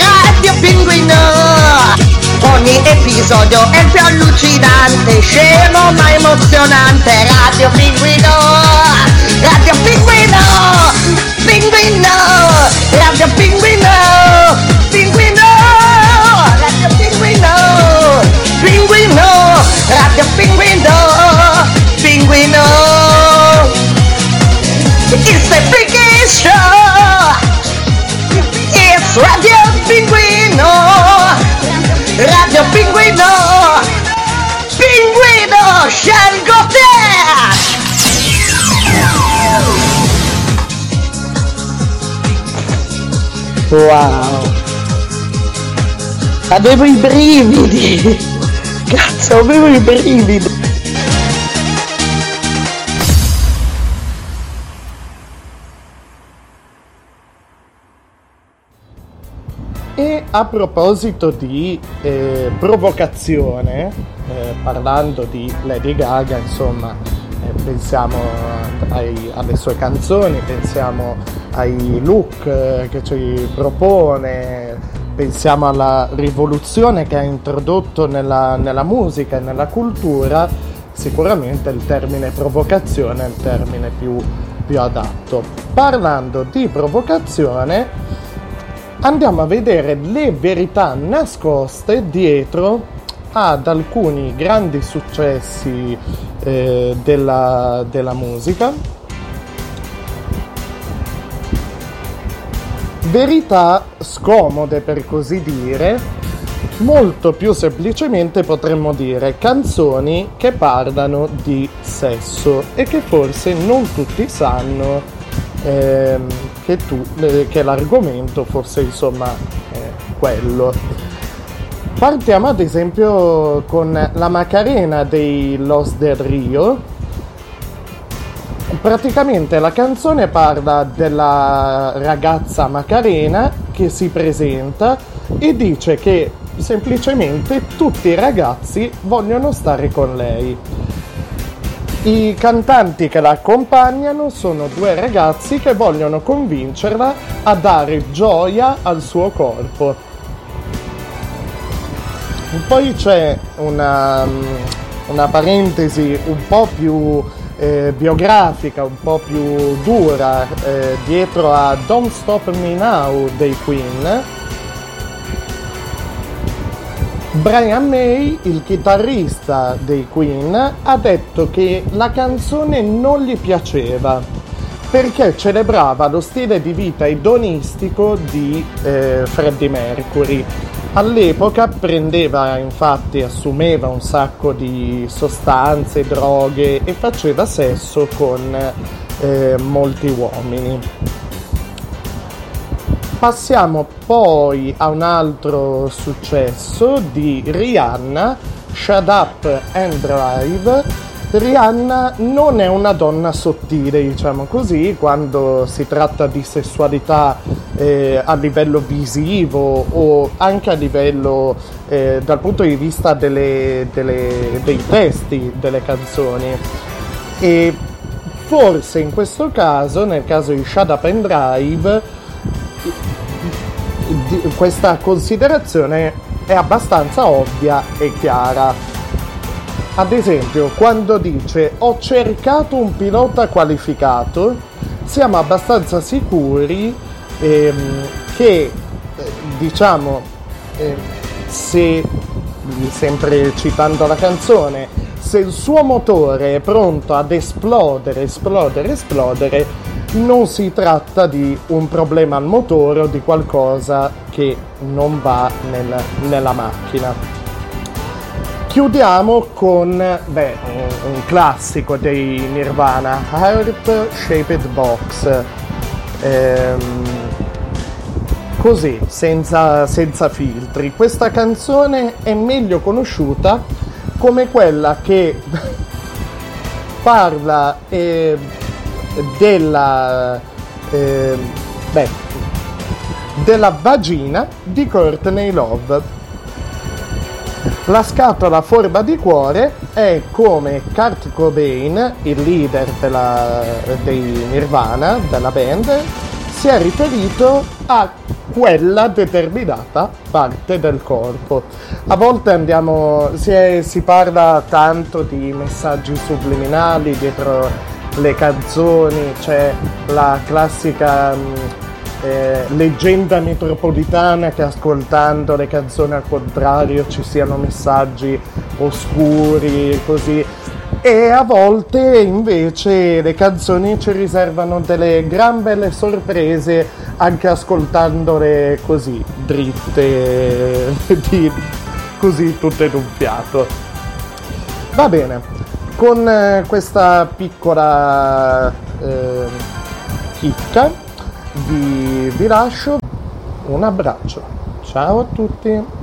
episodio è più allucinante, scemo ma emozionante. Radio Pinguino, Radio Pinguino, Pinguino, Radio Pinguino, Wow! Avevo i brividi! Cazzo, avevo i brividi! E a proposito di eh, provocazione, eh, parlando di Lady Gaga, insomma, eh, pensiamo ai- alle sue canzoni, pensiamo ai look eh, che ci propone, pensiamo alla rivoluzione che ha introdotto nella, nella musica e nella cultura, sicuramente il termine provocazione è il termine più, più adatto. Parlando di provocazione, andiamo a vedere le verità nascoste dietro ad alcuni grandi successi eh, della, della musica. Verità scomode per così dire, molto più semplicemente potremmo dire canzoni che parlano di sesso e che forse non tutti sanno ehm, che, tu, eh, che l'argomento fosse insomma eh, quello. Partiamo ad esempio con la Macarena dei Los del Rio. Praticamente la canzone parla della ragazza Macarena che si presenta e dice che semplicemente tutti i ragazzi vogliono stare con lei. I cantanti che la accompagnano sono due ragazzi che vogliono convincerla a dare gioia al suo corpo. Poi c'è una, una parentesi un po' più eh, biografica, un po' più dura eh, dietro a Don't Stop Me Now dei Queen. Brian May, il chitarrista dei Queen, ha detto che la canzone non gli piaceva perché celebrava lo stile di vita edonistico di eh, Freddie Mercury. All'epoca prendeva, infatti, assumeva un sacco di sostanze, droghe e faceva sesso con eh, molti uomini. Passiamo poi a un altro successo di Rihanna, Shut Up and Drive. Rihanna non è una donna sottile, diciamo così, quando si tratta di sessualità eh, a livello visivo o anche a livello eh, dal punto di vista delle- delle- dei testi delle canzoni. E forse in questo caso, nel caso di Shut Up and Drive, questa considerazione è abbastanza ovvia e chiara. Ad esempio, quando dice ho cercato un pilota qualificato, siamo abbastanza sicuri ehm, che, eh, diciamo, eh, se, sempre citando la canzone, se il suo motore è pronto ad esplodere, esplodere, esplodere, non si tratta di un problema al motore o di qualcosa che non va nel- nella macchina. Chiudiamo con beh, un, classico dei Nirvana, Heart Shaped Box. Ehm, così, senza, senza filtri. Questa canzone è meglio conosciuta come quella che parla eh, della, eh, beh, della vagina di Courtney Love. La scatola a forma di cuore è come Kurt Cobain, il leader della, dei Nirvana, della band, si è riferito a quella determinata parte del corpo. A volte andiamo, si, è- si parla tanto di messaggi subliminali dietro le canzoni, c'è la classica mh, eh, leggenda metropolitana che ascoltando le canzoni al contrario ci siano messaggi oscuri, così. E a volte invece le canzoni ci riservano delle gran belle sorprese anche ascoltandole così, dritte, di- così tutte d'un fiato. Va bene, con eh, questa piccola eh, chicca vi, vi lascio un abbraccio. Ciao a tutti.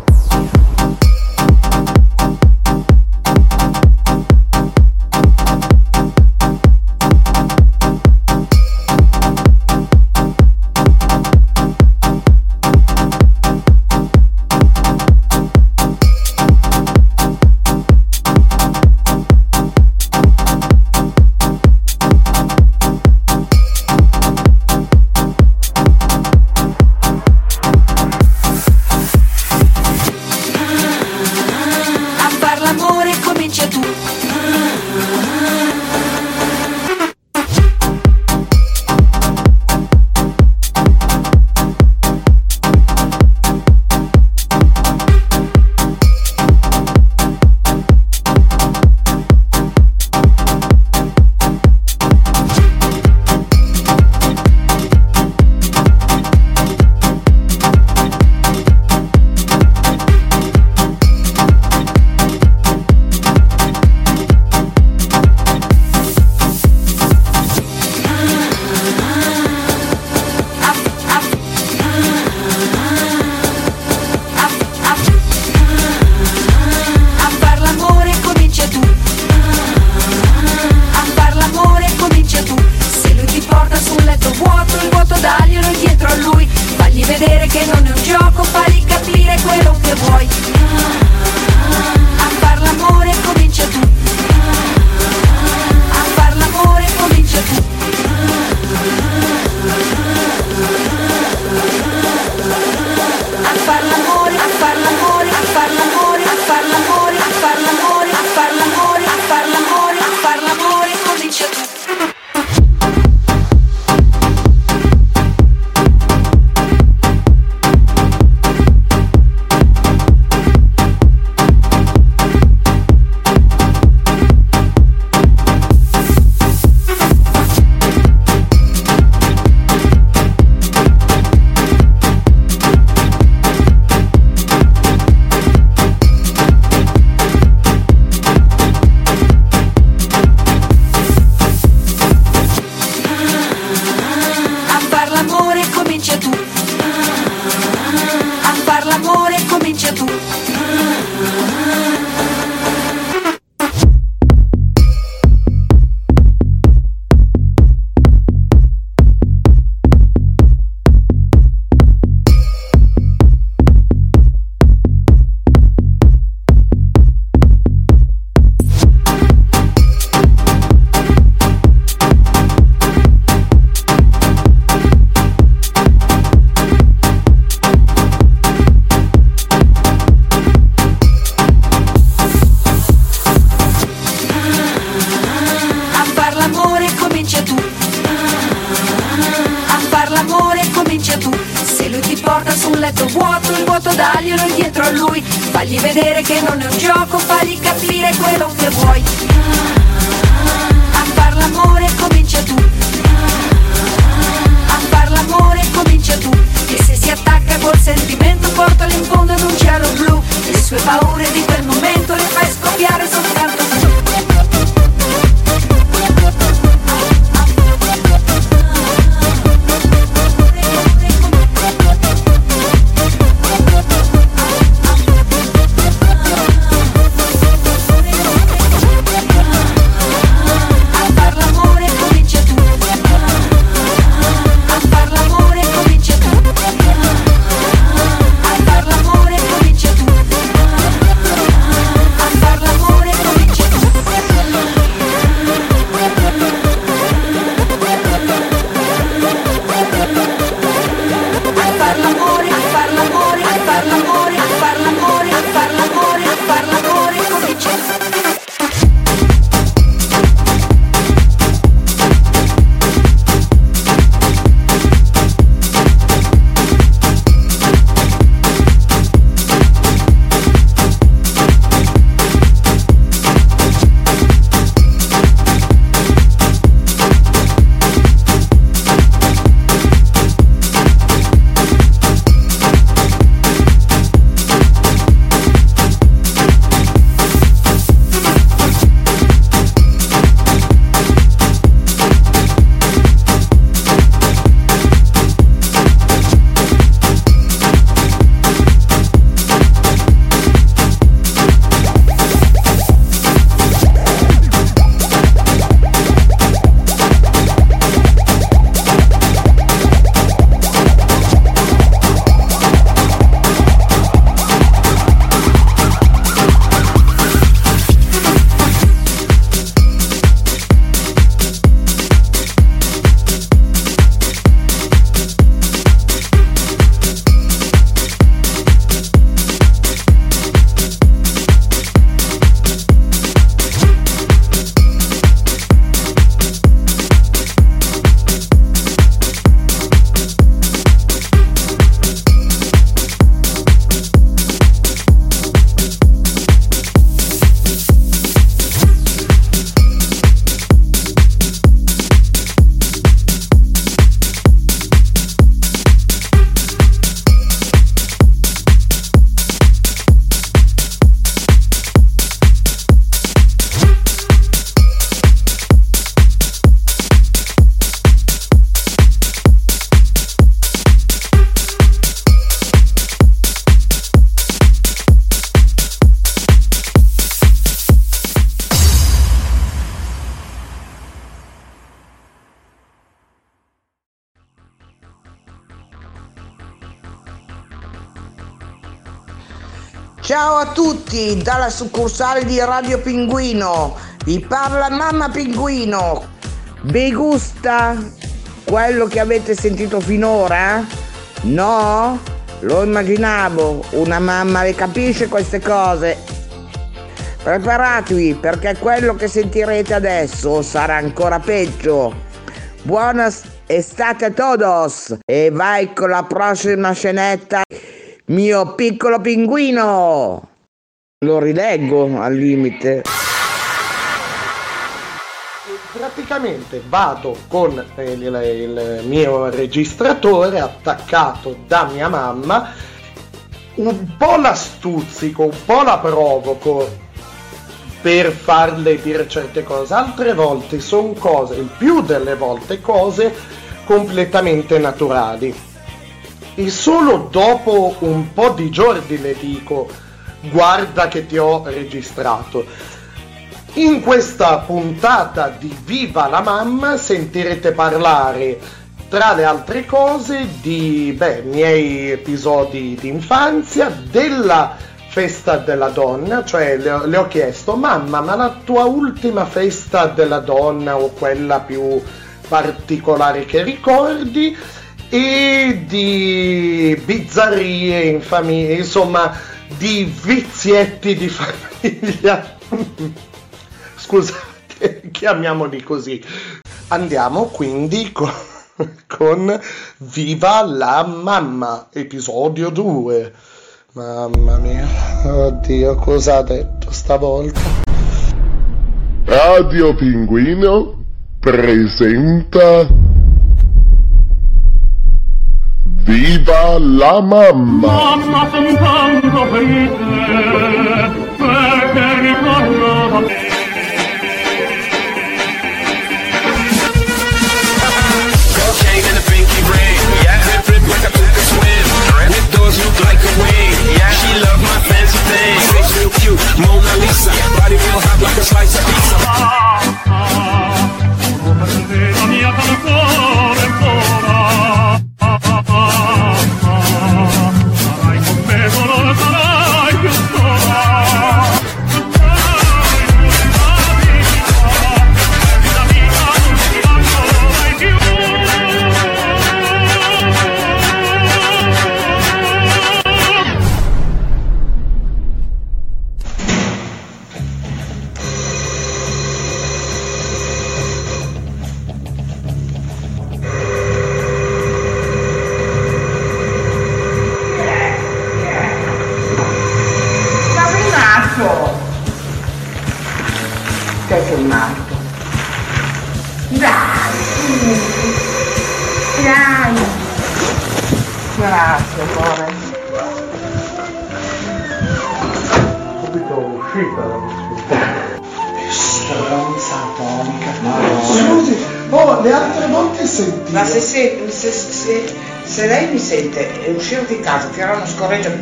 Tutti dalla succursale di Radio Pinguino. Vi parla mamma Pinguino. Vi gusta quello che avete sentito finora? No? Lo immaginavo, una mamma le capisce queste cose. Preparatevi perché quello che sentirete adesso sarà ancora peggio. Buona estate a todos e vai con la prossima scenetta, mio piccolo pinguino. Lo rileggo al limite. Praticamente vado con il, il mio registratore attaccato da mia mamma, un po' la stuzzico, un po' la provoco per farle dire certe cose, altre volte sono cose, il più delle volte cose completamente naturali. E solo dopo un po' di giorni le dico, guarda che ti ho registrato. In questa puntata di Viva la mamma sentirete parlare, tra le altre cose, di beh, miei episodi di infanzia, della festa della donna, cioè le, le ho chiesto, mamma, ma la tua ultima festa della donna o quella più particolare che ricordi? E di bizzarrie in famiglia, insomma, di vizietti di famiglia. Scusate, chiamiamoli così. Andiamo quindi con, con Viva la mamma, episodio 2. Mamma mia, oddio, cosa ha detto stavolta? Radio Pinguino presenta Viva la mamma! Mamma son tanto felice perché ritorno da te. Look like a wing, yeah. She love my fancy things. Face real cute, Mona Lisa. Body real hot like a slice of pizza.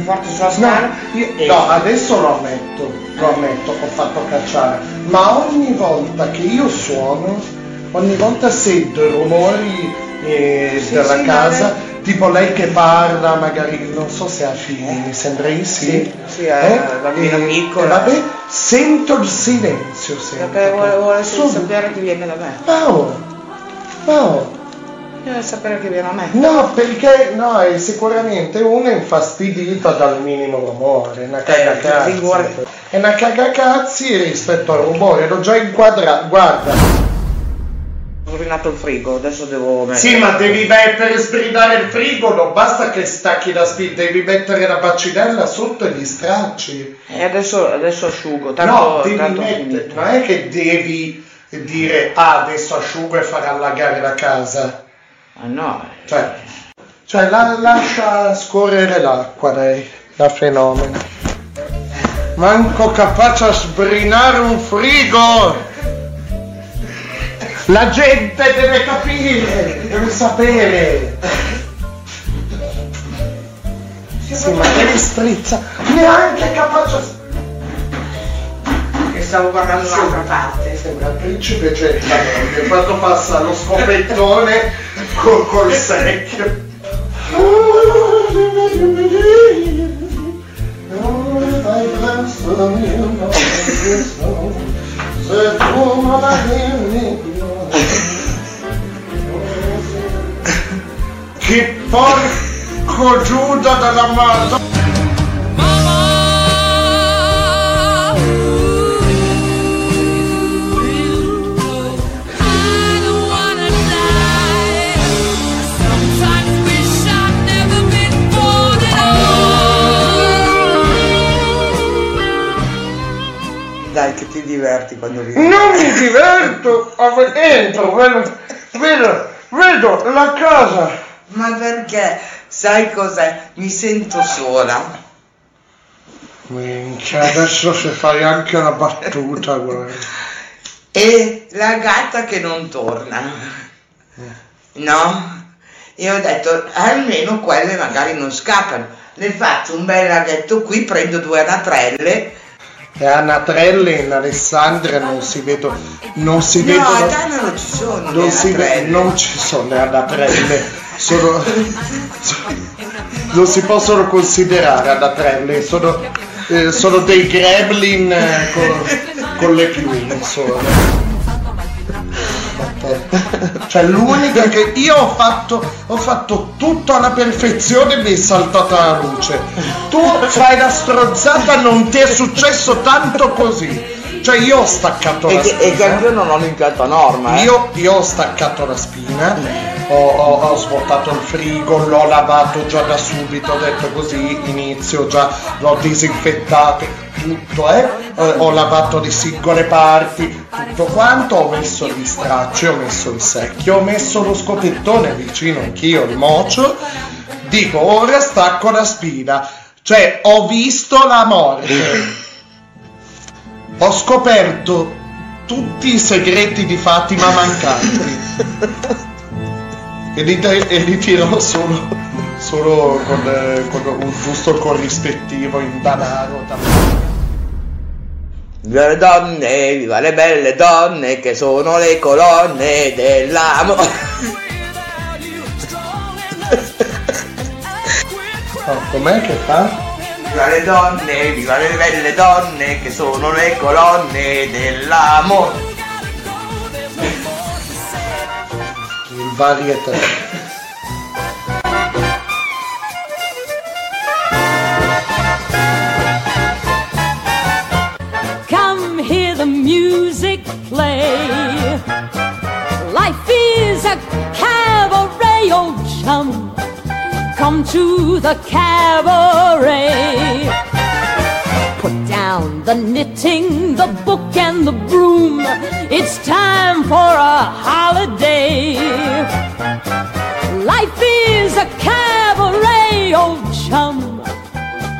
Forte sulla No, scala, io no, adesso lo ammetto, lo ammetto, ho fatto cacciare, ma ogni volta che io suono, ogni volta sento i rumori eh, Sì, della sì, casa, ma tipo lei che parla, magari non so se ha figli, mi sembra di sì. Sì, sì, una bambina E- piccola. vabbè, sento il silenzio sempre. perché vuole, vuole sapere che viene da me. Paolo, Paolo, Deve sapere che viene da me. No, perché no, è sicuramente uno è infastidito dal minimo rumore, una cagacazzi. rigore. È una cagacazzi rispetto al rumore, l'ho già inquadrato, guarda. Ho rovinato il frigo, adesso devo mettere. Sì, ma devi mettere sbridare il frigo, non basta che stacchi la spinta, devi mettere la bacinella sotto e gli stracci. E adesso, adesso asciugo, tanto, no, devi tanto mettere, non è che devi dire, ah, adesso asciugo e far allagare la casa. Ah no, Cioè, cioè la- lascia scorrere l'acqua lei, la fenomena. Manco capace a sbrinare un frigo! La gente deve capire, deve sapere. Sì, ma devi strizza, neanche capace a... stavo guardando un'altra parte. Sembra il principe Gettano, che quando passa lo scopettone col, col secchio. Se tu non la vieni Che porco Giuda della Madonna! Diverti quando li Non mi diverto, a- entro, vedo, vedo, vedo la casa. Ma perché? Sai cos'è? Mi sento sola. Minchia, adesso se fai anche una battuta, guarda. E la gatta che non torna. No? E ho detto, almeno quelle magari non scappano. Le faccio un bel laghetto qui, prendo due anatrelle. E a Natrelle in Alessandria non si vedono, non si No, vedono, non ci sono non, si ve- non ci sono le anatrelle, sono, non si possono considerare anatrelle, sono, eh, sono dei gremlin eh, con, con le piume solo. Cioè l'unica che io ho fatto, ho fatto tutto alla perfezione mi è saltata la luce. Tu fai la strozzata, non ti è successo tanto così. Cioè io ho staccato E la che, e che spina. anch'io non ho linkato a norma. Eh. Io, io ho staccato la spina, ho, ho- ho svuotato il frigo, l'ho lavato già da subito, ho detto così, inizio già, l'ho disinfettato, tutto, eh? Eh, ho lavato le singole parti, tutto quanto, ho messo gli stracci, ho messo il secchio, ho messo lo scopettone vicino anch'io, il mocio, dico ora stacco la spina, cioè ho visto la morte, ho scoperto tutti i segreti di Fatima mancanti e li, e li tirò solo, solo con, eh, con un giusto corrispettivo in danaro. Viva le donne, viva le belle donne che sono le colonne dell'amore. Oh, com'è che fa? Viva le donne, viva le belle donne che sono le colonne dell'amore. Il varietà. Come hear the music play. Life is a cabaret, oh chum. Come to the cabaret. Put down the knitting, the book, and the broom. It's time for a holiday. Life is a cabaret, oh chum.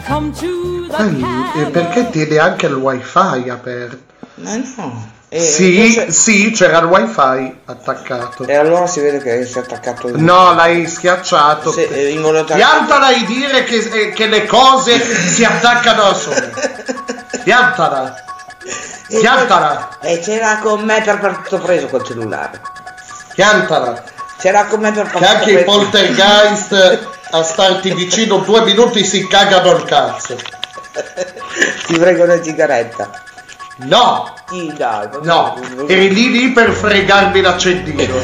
Come to the Ehi, e perché tieni anche il wifi aperto? Ma no. E sì, invece- sì, c'era il wifi attaccato. E allora si vede che si è attaccato il No, l'hai schiacciato. Se-. Piantala di dire che, eh, che le cose si attaccano da sole. Piantala. Piantala. E c'era con me per partito preso col cellulare. Piantala. C'era con me per Che partito anche i preso. poltergeist a starti vicino due minuti si cagano il cazzo. Ti prego una sigaretta. No! Sì, dai. No, eri lì lì per fregarmi l'accendino.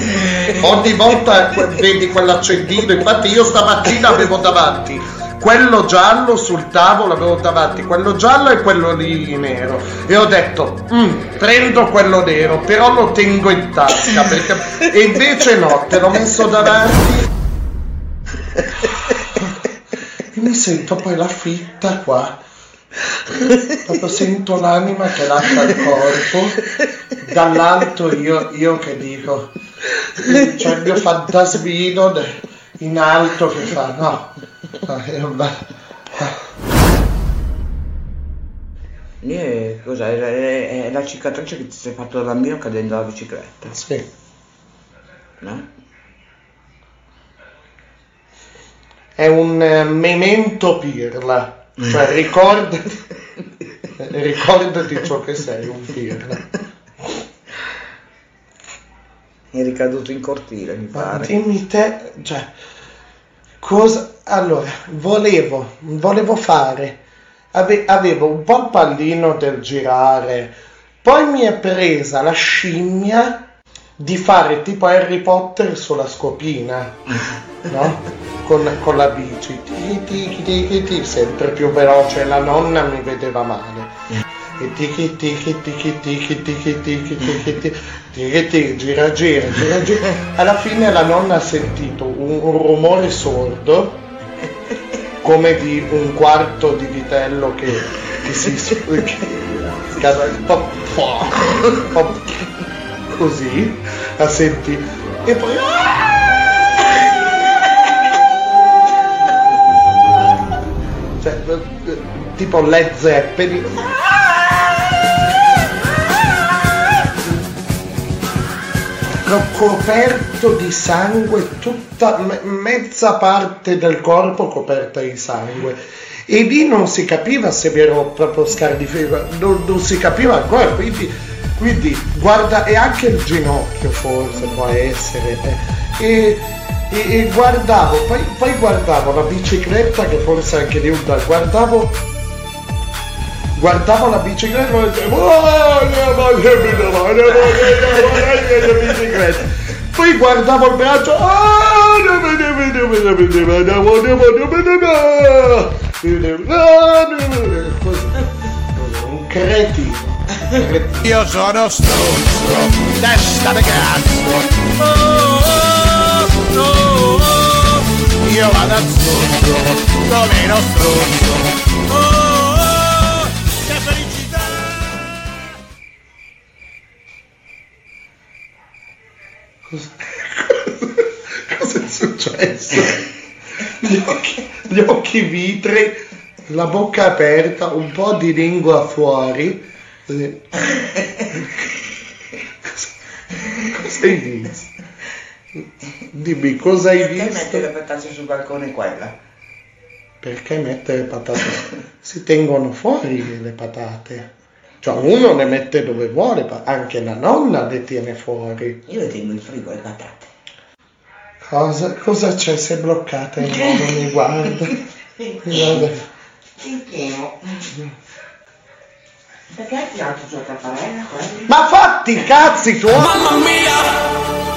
Ogni volta vedi quell'accendino, infatti io stamattina avevo davanti quello giallo sul tavolo, avevo davanti quello giallo e quello lì nero. E ho detto, "Mm, prendo quello nero, però lo tengo in tasca. Perché... E invece no, te l'ho messo davanti. E mi sento poi la fitta qua. Proprio sento l'anima che lascia il corpo, dall'alto io, io che dico, c'è il mio fantasmino in alto che fa, no, va- Eh, cos'è? È, è la cicatrice che ti sei fatto da bambino cadendo dalla bicicletta. Sì. No? è un eh, memento pirla, cioè ricordati, ricordati ciò che sei, un pirla. È ricaduto in cortile, mi Ma pare. dimmi te, cioè, cosa... Allora, volevo, volevo fare, ave- avevo un po' il pallino del girare, poi mi è presa la scimmia di fare tipo Harry Potter sulla scopina, no? Con, con la bici, tichi, tichi, tichi, sempre più veloce, la nonna mi vedeva male. E tichi tichi tichi tichi tichi tichi tichi tichi tichi gira gira gira gira alla fine la nonna ha sentito un, un rumore sordo come di un quarto di vitello che, che si che così la senti e poi cioè, eh, tipo Led Zeppelin coperto di sangue, tutta me- mezza parte del corpo coperta di sangue. E lì non si capiva se mi ero proprio scardifero, non, non si capiva ancora, quindi, quindi guarda, e anche il ginocchio forse può essere. eh. E, e- e guardavo, poi, poi guardavo la bicicletta che forse anche di Honda, guardavo guardavo la bicicletta e dicevo "Oh, poi guardavo il braccio "Ah, un cretino io sono stronzo, testa di cazzo. Oh, oh, oh, Io vado a stronzo, come lo stronzo. Oh, che successo? Gli occhi, gli occhi vitri, la bocca aperta, un po' di lingua fuori Così. Cosa, hai visto? Dimmi cosa hai Perché visto? mette le patate sul balcone quella? Perché mettere le patate? Si tengono fuori le patate. Cioè uno le mette dove vuole, anche la nonna le tiene fuori. Io le tengo in frigo le patate. Cosa, cosa c'è? Sei bloccata in modo, mi guarda. Mi guarda. Perché hai tirato giù la tapparella quelli? Ma fatti i cazzi tuoi! Mamma mia,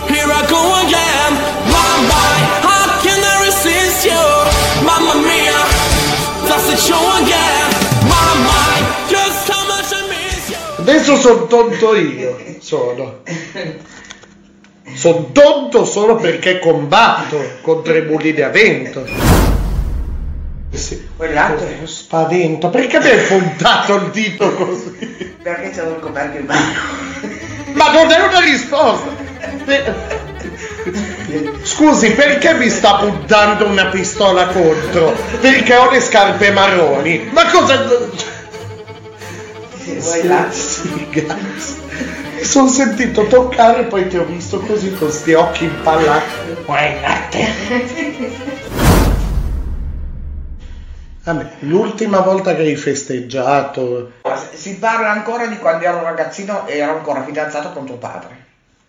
here I go again. My body, how can I resist you? Mamma mia, that's the show again. Mind, just how much I miss you. Adesso sono tonto io. Sono. Sono tonto solo perché combatto contro i mulini a vento. Sì. Quell'altro Cos'è? Spavento. Perché mi hai puntato il dito così? perché c'avevo il coperchio in mano. Ma non è una risposta. Per- Scusi, perché mi sta puntando una pistola contro? Perché ho le scarpe marroni. Ma cosa... Vuoi là? Sì, grazie. Mi sono sentito toccare e poi ti ho visto così con sti occhi impallati. Vuoi latte? Vabbè, l'ultima volta che hai festeggiato, Si parla ancora di quando ero ragazzino e ero ancora fidanzato con tuo padre.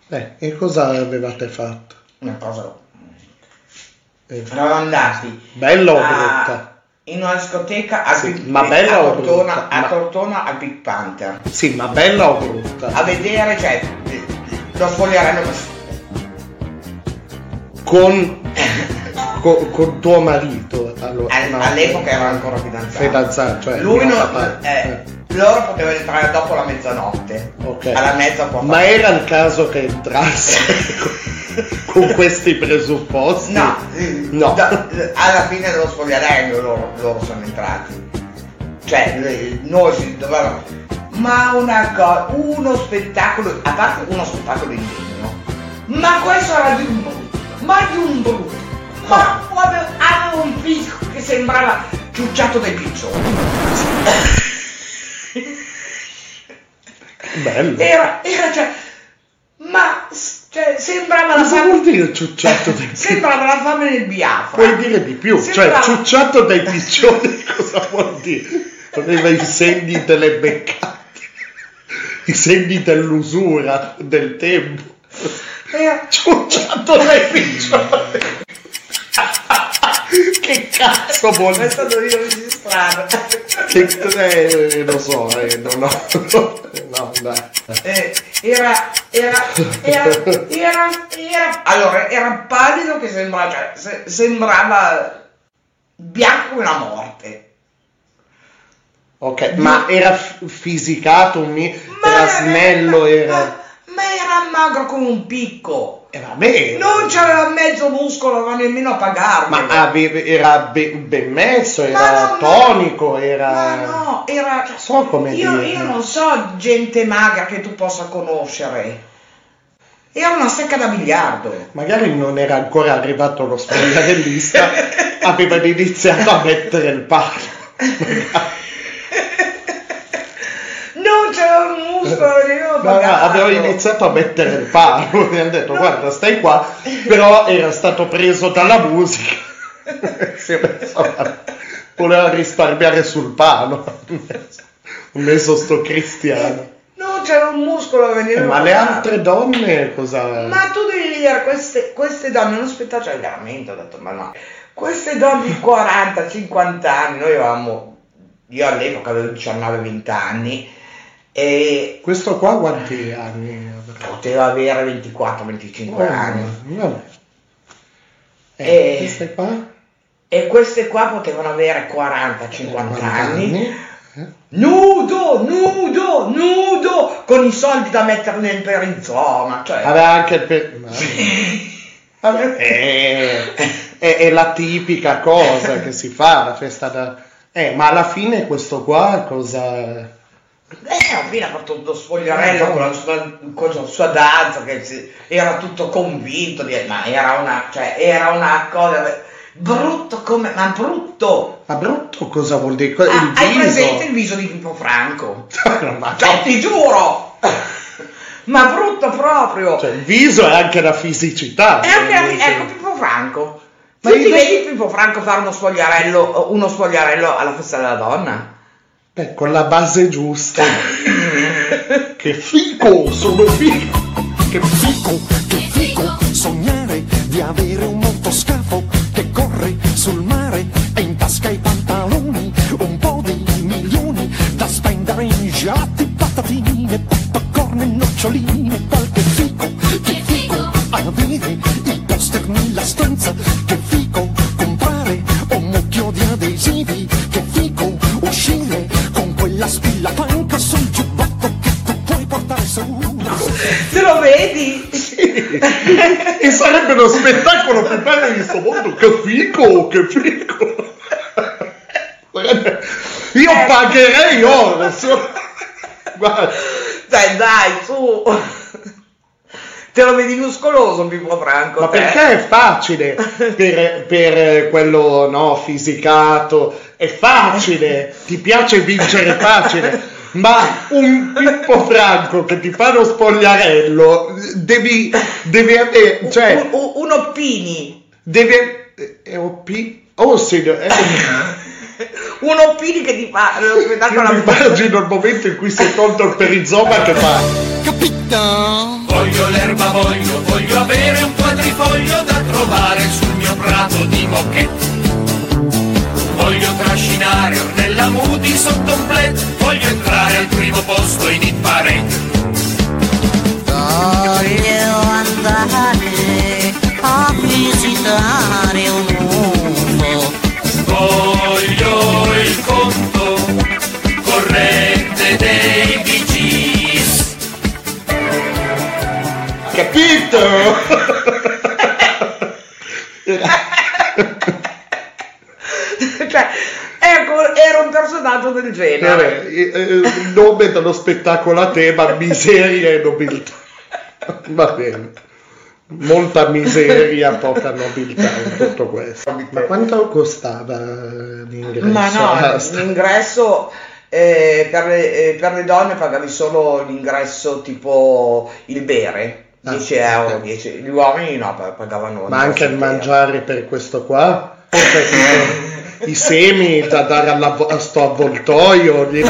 eh, e cosa avevate fatto? Una cosa. Eh, Eravamo andati bella o a- brutta? in una discoteca a, Sì, Big- ma bella a o Tortona, brutta? a Ma- Tortona al Big Panther. Sì, ma bella o brutta? A vedere, cioè, lo spoglieranno Con, con, con tuo marito. Allora, All- no, all'epoca ero ancora fidanzato. Fidanzato, cioè Lui non, papà. eh, loro potevano entrare dopo la mezzanotte. Ok. Alla mezza può Ma era il caso che entrasse con questi presupposti? No, No. da- alla fine dello spogliarello loro, loro sono entrati. Cioè, noi si dovevamo. Ma una cosa, uno spettacolo, a parte uno spettacolo indegno, ma questo era di un brutto, ma di un brutto. Ma proprio aveva un fisico che sembrava ciucciato dai piccioni. Bello. Era, era cioè, ma cioè, sembrava la Cosa fame. vuol dire ciucciato dai Sembrava la fame nel Biafra. Puoi dire di più, Sembrava- cioè ciucciato dai piccioni cosa vuol dire? Aveva i segni delle beccate, i segni dell'usura del tempo. Era- Ciucciato dai piccioni. Che cazzo vuol È dire? stato io registrato. Che, eh, lo so, eh, no, no, no, dai. Eh, era, era, era, era, era, allora, era pallido che sembrava, cioè, se- sembrava bianco come la morte. Ok, ma era f- fisicato, mi- era snello, era... Ma era magro come un picco. E vabbè, Non c'aveva mezzo muscolo, ma nemmeno a pagarlo. ma aveva- era be- ben messo, era no, tonico, era... Ma no, era... So come io, dire. io non so gente magra che tu possa conoscere. Era una secca da biliardo. Magari non era ancora arrivato lo spogliarellista, aveva iniziato a mettere il palo. C'era un muscolo, io No, no, aveva iniziato a mettere il palo, mi hanno detto guarda stai qua, però era stato preso dalla musica, si è messo a- voleva risparmiare sul palo, ha messo sto cristiano. Non c'era un muscolo, veniva Eh, ma le altre donne cosa... Ma tu devi vedere queste, queste donne, non aspettate, cioè veramente ho detto, ma no, queste donne di 40, 50 anni, noi avevamo, io all'epoca avevo 19-20 anni, e Questo qua quanti anni poteva avere 24-25 anni. Vabbè. Eh, E- queste qua? E queste qua potevano avere 40-50 40 anni. anni. Nudo, nudo, nudo, con i soldi da mettere nel perizoma, cioè... Aveva anche il... pe- Vabbè. Eh, è, è la tipica cosa che si fa, la festa da... Eh, ma alla fine questo qua cosa... Eh, ha fatto uno spogliarello con la sua, con la sua danza, che si- era tutto convinto, di, ma era una, cioè, era una cosa brutto come, ma brutto! Ma brutto cosa vuol dire? Il Ah, hai presente il viso di Pippo Franco? ma Cioè, ti giuro! ma brutto proprio! Cioè, il viso è anche la fisicità. E anche ecco Pippo Franco. Ma tu ti vedi Pippo Franco fare uno spogliarello, uno spogliarello alla festa della donna? Beh, con la base giusta. che fico, sono fico. Che fico, che fico sognare di avere un motoscafo che corre sul mare e in tasca i pantaloni, un po' di milioni da spendere in gelati, patatine, popcorn e noccioline, qualche fico, che fico avere il poster nella stanza, quella spilla panca sul giubbotto che tu puoi portare su. Te lo vedi? e sarebbe uno spettacolo più bello di questo mondo. Che fico, che fico. Guarda, Io Eh. pagherei oro. so- Guarda, Dai, dai, su! Te lo vedi muscoloso Pippo Franco? ma te? perché è facile per, per quello no, fisicato? È facile, ti piace vincere facile. Ma un Pippo Franco che ti fa lo spogliarello, devi, devi avere, cioè, Un, un- un Oppini, deve, è OP? Oh sì, è un Oppini che ti fa lo Io spettacolo mi immagino il momento in cui si è tolto il perizoma che fa. Voglio l'erba, voglio, voglio avere un quadrifoglio da trovare sul mio prato di moquette. Voglio trascinare Ornella Muti sotto un Eh, eh, il nome dello spettacolo a tema miseria e nobiltà. Va bene. Molta miseria, poca nobiltà in tutto questo. Ma quanto costava l'ingresso? Ma no, Ah, l'ingresso eh, per, le, eh, per le donne pagavi solo l'ingresso tipo il bere, 10 euro, 10. gli uomini no, pa- pagavano Ma anche il mangiare per questo qua? I semi da dare alla, a sto avvoltoio, gli-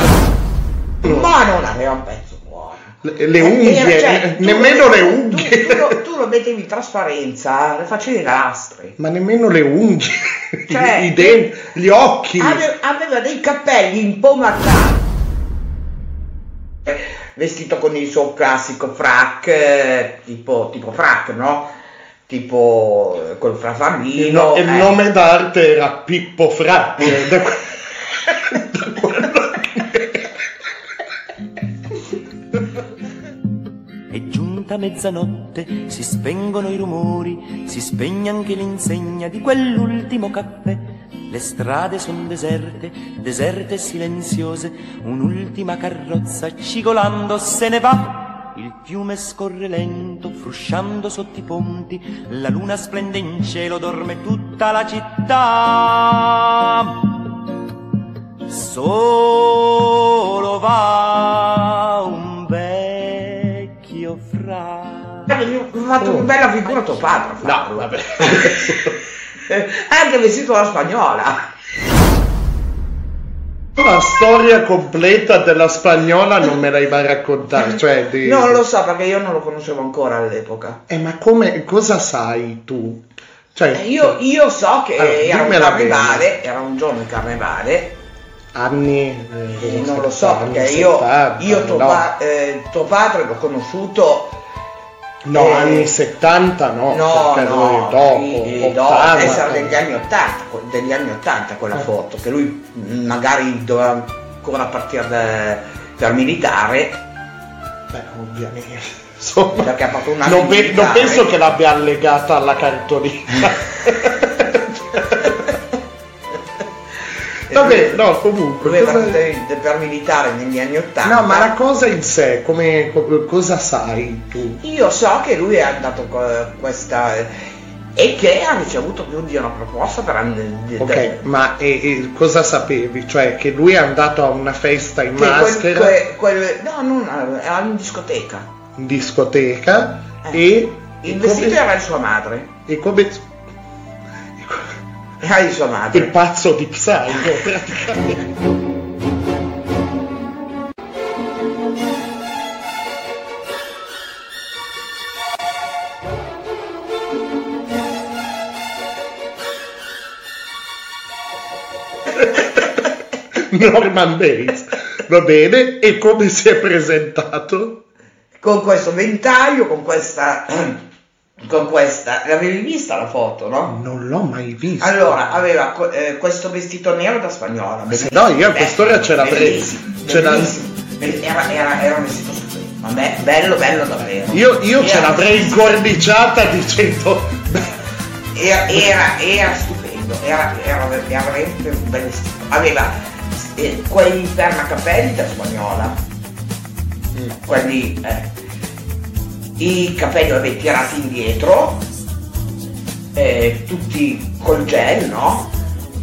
Ma non aveva un pezzo buono. le, le unghie, cioè, tu- nemmeno le tu- unghie. Tu, lo, tu lo mettevi in trasparenza, le facevi i nastri. Ma nemmeno le unghie, Cioè, i denti, gli occhi. Ave- aveva dei capelli impomatati. Vestito con il suo classico frac, eh, tipo, tipo frac, no? Tipo eh, col Il, frafallino. no- il eh. nome d'arte era Pippo Fra. eh, da que- È giunta mezzanotte, si spengono i rumori, si spegne anche l'insegna di quell'ultimo caffè. Le strade son deserte, deserte e silenziose, un'ultima carrozza cigolando se ne va. Il fiume scorre lento, frusciando sotto i ponti, la luna splende in cielo, dorme tutta la città. Solo va un vecchio fra. Ha fatto una bella figura tuo padre. No, vabbè. Anche vestito da spagnola. La storia completa della spagnola non me l'hai mai raccontata. Cioè, di- Non lo so perché io non lo conoscevo ancora all'epoca. Eh, ma come, cosa sai tu? Cioè, Eh, Io, io so che Allora, era un carnevale, era un giorno di carnevale, anni... eh, eh, non lo so perché io, 70, io tuo, no. pa- eh, tuo padre l'ho conosciuto No, eh, anni 70 no, no, no, lui dopo, no, 80, deve essere degli anni 80, que- degli anni 80 quella Eh. foto, che lui magari doveva ancora partire da- per militare, Beh, ovviamente. Insomma, perché ha fatto un anno non, pe- non penso che l'abbia allegata alla cartolina. Vabbè, no, comunque. Lui cosa- per militare negli anni Ottanta. No, ma la cosa in sé, come, co- cosa sai tu? Io so che lui è andato con questa e che ha ricevuto più di una proposta per and- Ok, ma e- e cosa sapevi? Cioè che lui è andato a una festa in che quel- maschera, que- quel- no, non era in discoteca. in discoteca e... Il vestito come- era di sua madre. E come... Era di sua Il madre. pazzo di Psycho, praticamente. Norman Bates. Va bene, e come si è presentato? Con questo ventaglio, con questa. Con questa. L'avevi vista la foto, no? Non l'ho mai visto. Allora, aveva eh, questo vestito nero da spagnola. No, io a quest'ora ce la- bellissimo. Era, era- era un vestito stupendo. Vabbè, bello, bello davvero. Io, io ce l'avrei incorniciata dicendo Era, era, era stupendo, era, era, era veramente un bel vestito. Aveva eh, quei permacapelli da spagnola, quelli, eh, i capelli avevi tirati indietro, eh, tutti col gel, no?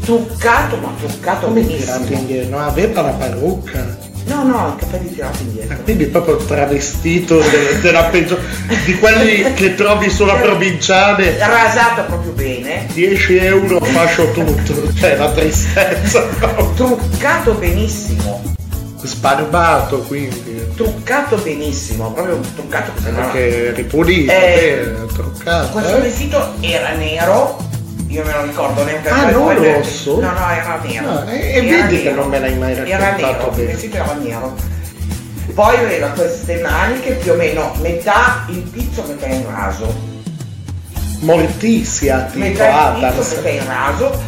Truccato, ma truccato come benissimo. tirati indietro, no, aveva la parrucca. No, no, i capelli tirati indietro. Quindi proprio travestito de- della peggio di quelli che trovi sulla provinciale. Rasato proprio bene. 10 euro faccio tutto. Cioè la tristezza. Truccato benissimo. Sbarbato quindi. Truccato benissimo, proprio truccato che sembrava- Perché ripulito, Eh, bene, truccato. Questo eh? vestito era nero, io me lo ricordo neanche Ah, non rosso? No, no, era nero. Ah, e- e Era vedi che nero. non me l'hai mai Era raccontato nero, bene. il vestito era nero. Poi aveva queste maniche più o meno metà il pizzo, metà in raso. Mortizia tipo Metà il pizzo, Adams. metà in raso.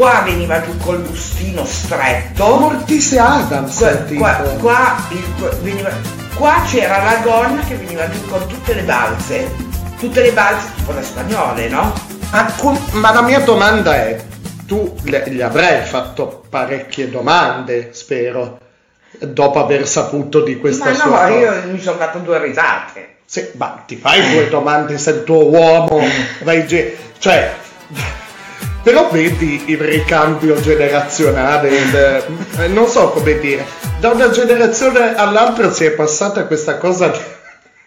Qua veniva giù col bustino stretto. Mortizia Adams Qua, qua, qua il- veniva- qua c'era la gonna che veniva giù con tutte le balze. Tutte le balze tipo le spagnole, no? Ah, com- ma la mia domanda è, tu le- gli avrai fatto parecchie domande, spero, dopo aver saputo di questa Ma sua no, cosa. io mi sono fatto due risate. Sì, ma ti fai due domande se il tuo uomo vai cioè però vedi il ricambio generazionale? Il- eh, non so come dire. Da una generazione all'altra si è passata questa cosa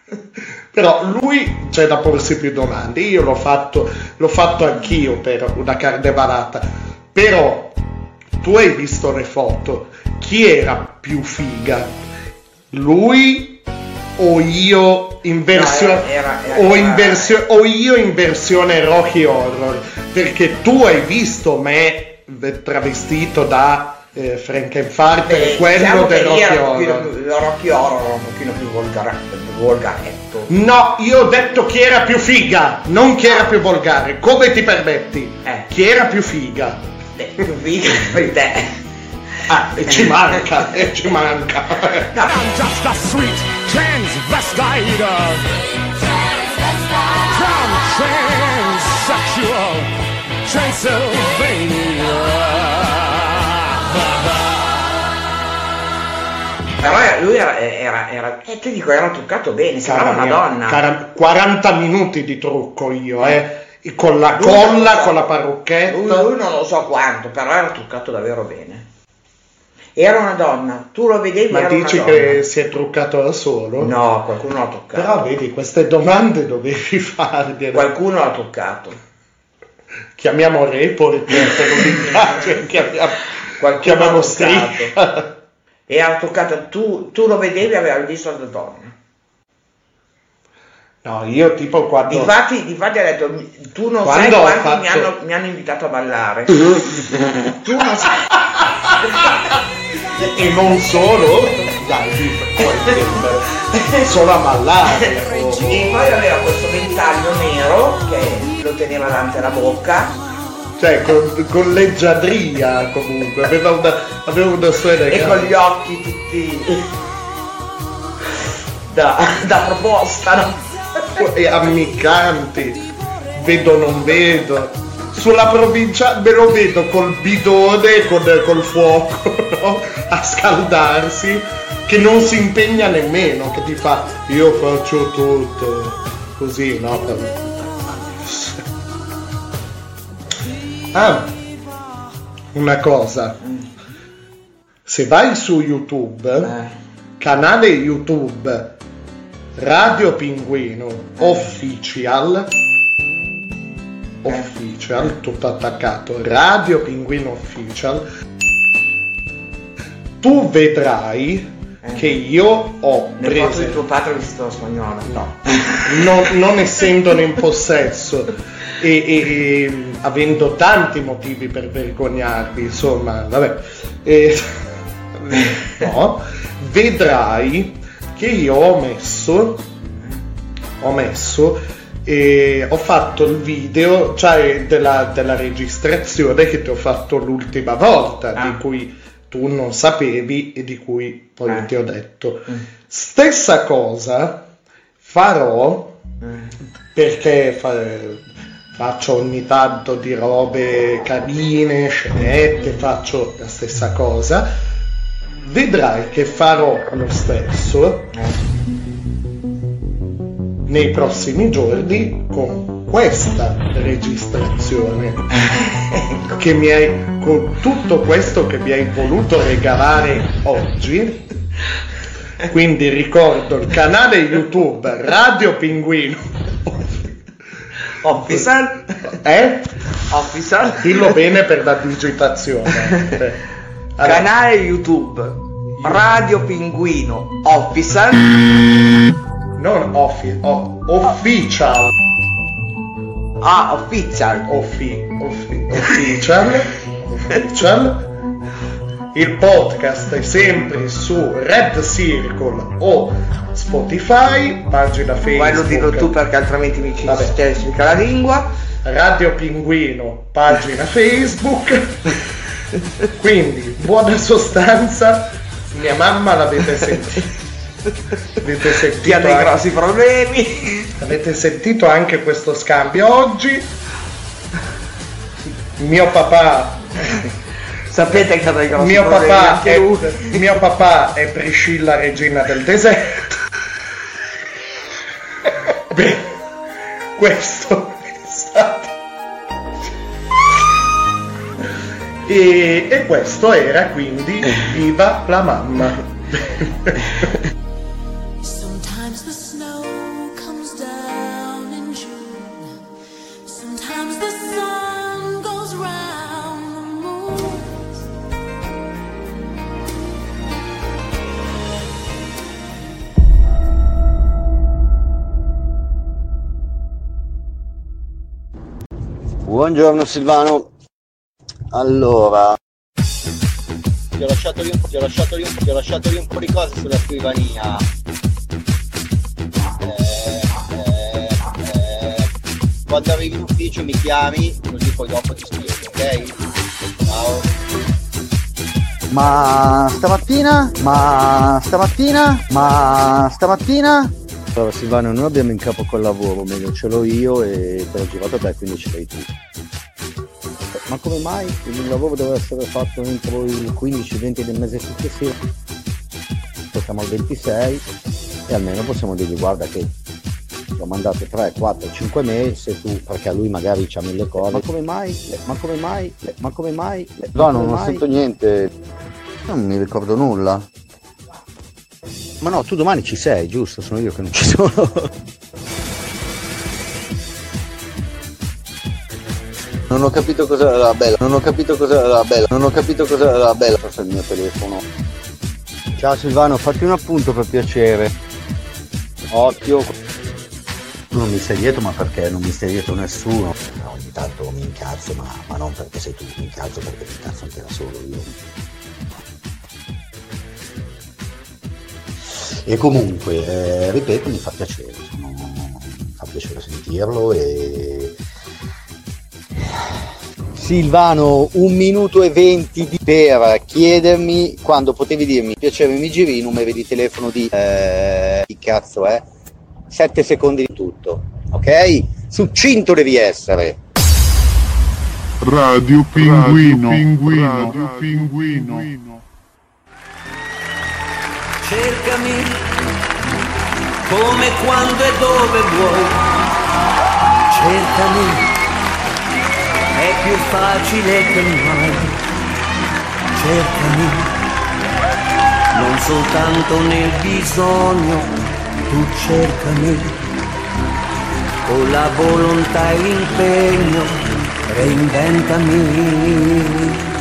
però lui c'è da porsi più domande. Io l'ho fatto l'ho fatto anch'io per una carnevalata. Però tu hai visto le foto. Chi era più figa? Lui o io in versione No, era- era- era- o, in versio- o io in versione Rocky Horror perché tu hai visto me travestito da eh, Frankenfarter Eh, quello diciamo del Rocky Horror il Rocky Horror era un pochino più volgare- volgaretto. no io ho detto chi era più figa non chi era più volgare come ti permetti Eh. chi era più figa Eh, più figa di te. Ah e ci manca e ci manca I'm just a sweet transvestite from transsexual Transylvania. Però lui era, era, era, eh, ti dico, era truccato bene, sembrava una donna. cara- 40 minuti di trucco io, eh. Con la Lui colla, so. con la Lui, parrucchetta. lui non lo so quanto, però era truccato davvero bene. Era una donna, tu lo vedevi Ma dici che si è truccato da solo? No, qualcuno l'ha toccato. Però vedi, queste domande dovevi fargliele. Qualcuno l'ha toccato. Chiamiamo report un'indagine, chiamiamo, Qualcuno chiamiamo striscia. E ha toccato, tu, tu lo vedevi avevi visto la donna. No, io tipo quando... Difatti, difatti ha detto, tu non Quando sai quanti fatto- mi, hanno, mi hanno invitato a ballare. tu non sai. E non solo? Dai, puoi intendere. Solo a ballare. E poi aveva questo ventaglio nero che lo teneva davanti alla bocca. Cioè, con, con leggiadria comunque, aveva una, aveva una sua e con gli occhi tutti da, da proposta, no? e ammiccanti, vedo non vedo, sulla provincia me lo vedo col bidone, con, col fuoco, no? A scaldarsi, che non si impegna nemmeno, che ti fa io faccio tutto, così, no? Ah, una cosa. Se vai su YouTube, canale YouTube Radio Pinguino Official, Official, tutto attaccato, Radio Pinguino Official, tu vedrai che io ho foto preso di tuo padre vestito da spagnolo. No. non, non essendone in possesso e, e- e avendo tanti motivi per vergognarmi, insomma, vabbè, E- no, vedrai che io ho messo, ho messo, e ho fatto il video, cioè della, della registrazione che ti ho fatto l'ultima volta, di cui tu non sapevi e di cui poi ti ho detto. Stessa cosa farò perché fa- faccio ogni tanto di robe carine, scenette, faccio la stessa cosa. Vedrai che farò lo stesso nei prossimi giorni con questa registrazione. Che mi hai con tutto questo che mi hai voluto regalare oggi. Quindi ricordo il canale youtube Radio Pinguino. Official. Eh? Official. Dillo bene per la digitazione. Allora, Canale YouTube Radio Pinguino Official non offi- o- official. Ah, official. Offi- offi- official. Official. Il podcast è sempre su Red Circle o Spotify pagina Facebook. Quello dillo tu perché altrimenti mi ci cerca la lingua. Radio Pinguino pagina Facebook. Quindi buona sostanza mia mamma l'avete sentita avete sentito Chi ha dei anche- grossi problemi Avete sentito anche questo scambio oggi? Mio papà. Sapete che ha dei grossi mio problemi papà, è, mio papà è Priscilla regina del deserto. Beh, questo è stato. E, e questo era quindi Viva la mamma. Buongiorno Silvano. Allora, ti ho lasciato lì un po', ti ho lasciato lì un, ti ho lasciato lì un po' di cose sulla scrivania. Eh, eh, eh, quando arrivi in ufficio mi chiami, così poi dopo ti spiego, ok? Ciao. Ma stamattina? Ma stamattina? Ma stamattina? Allora Silvano, noi abbiamo in capo col lavoro, meglio ce l'ho io e te l'ho girato a te, quindi ce l'hai tu. Ma come mai il lavoro deve essere fatto entro il 15-20 del mese successivo? Siamo al 26 e almeno possiamo dirgli guarda che ti ho mandato 3, 4, 5 mail se tu, perché a lui magari c'ha mille cose. Ma come mai? Ma come mai? Ma come mai? No, Ma non ho sento niente. Non mi ricordo nulla. Ma no, tu domani ci sei, giusto? Sono io che non ci sono. Non ho capito cos'era la bella. Non ho capito cos'era la bella. Non ho capito cos'era la bella. Forse è il mio telefono. Ciao Silvano, fatti un appunto per piacere. Occhio. Tu non mi stai dietro, ma perché non mi stai dietro nessuno? ogni tanto mi incazzo, ma, ma non perché sei tu, mi incazzo perché mi incazzo anche da solo io. E comunque, eh, ripeto, mi fa piacere, sono- mi fa piacere sentirlo e Silvano, un minuto e venti di- per chiedermi quando potevi dirmi piacere mi giri i numeri di telefono di eh, chi cazzo è? Sette secondi di tutto, ok? Succinto devi essere. Radio Pinguino. Radio Pinguino. Cercami come quando e dove vuoi. Cercami, è più facile che mai. Cercami, non soltanto nel bisogno, tu cercami. Con la volontà e l'impegno, reinventami.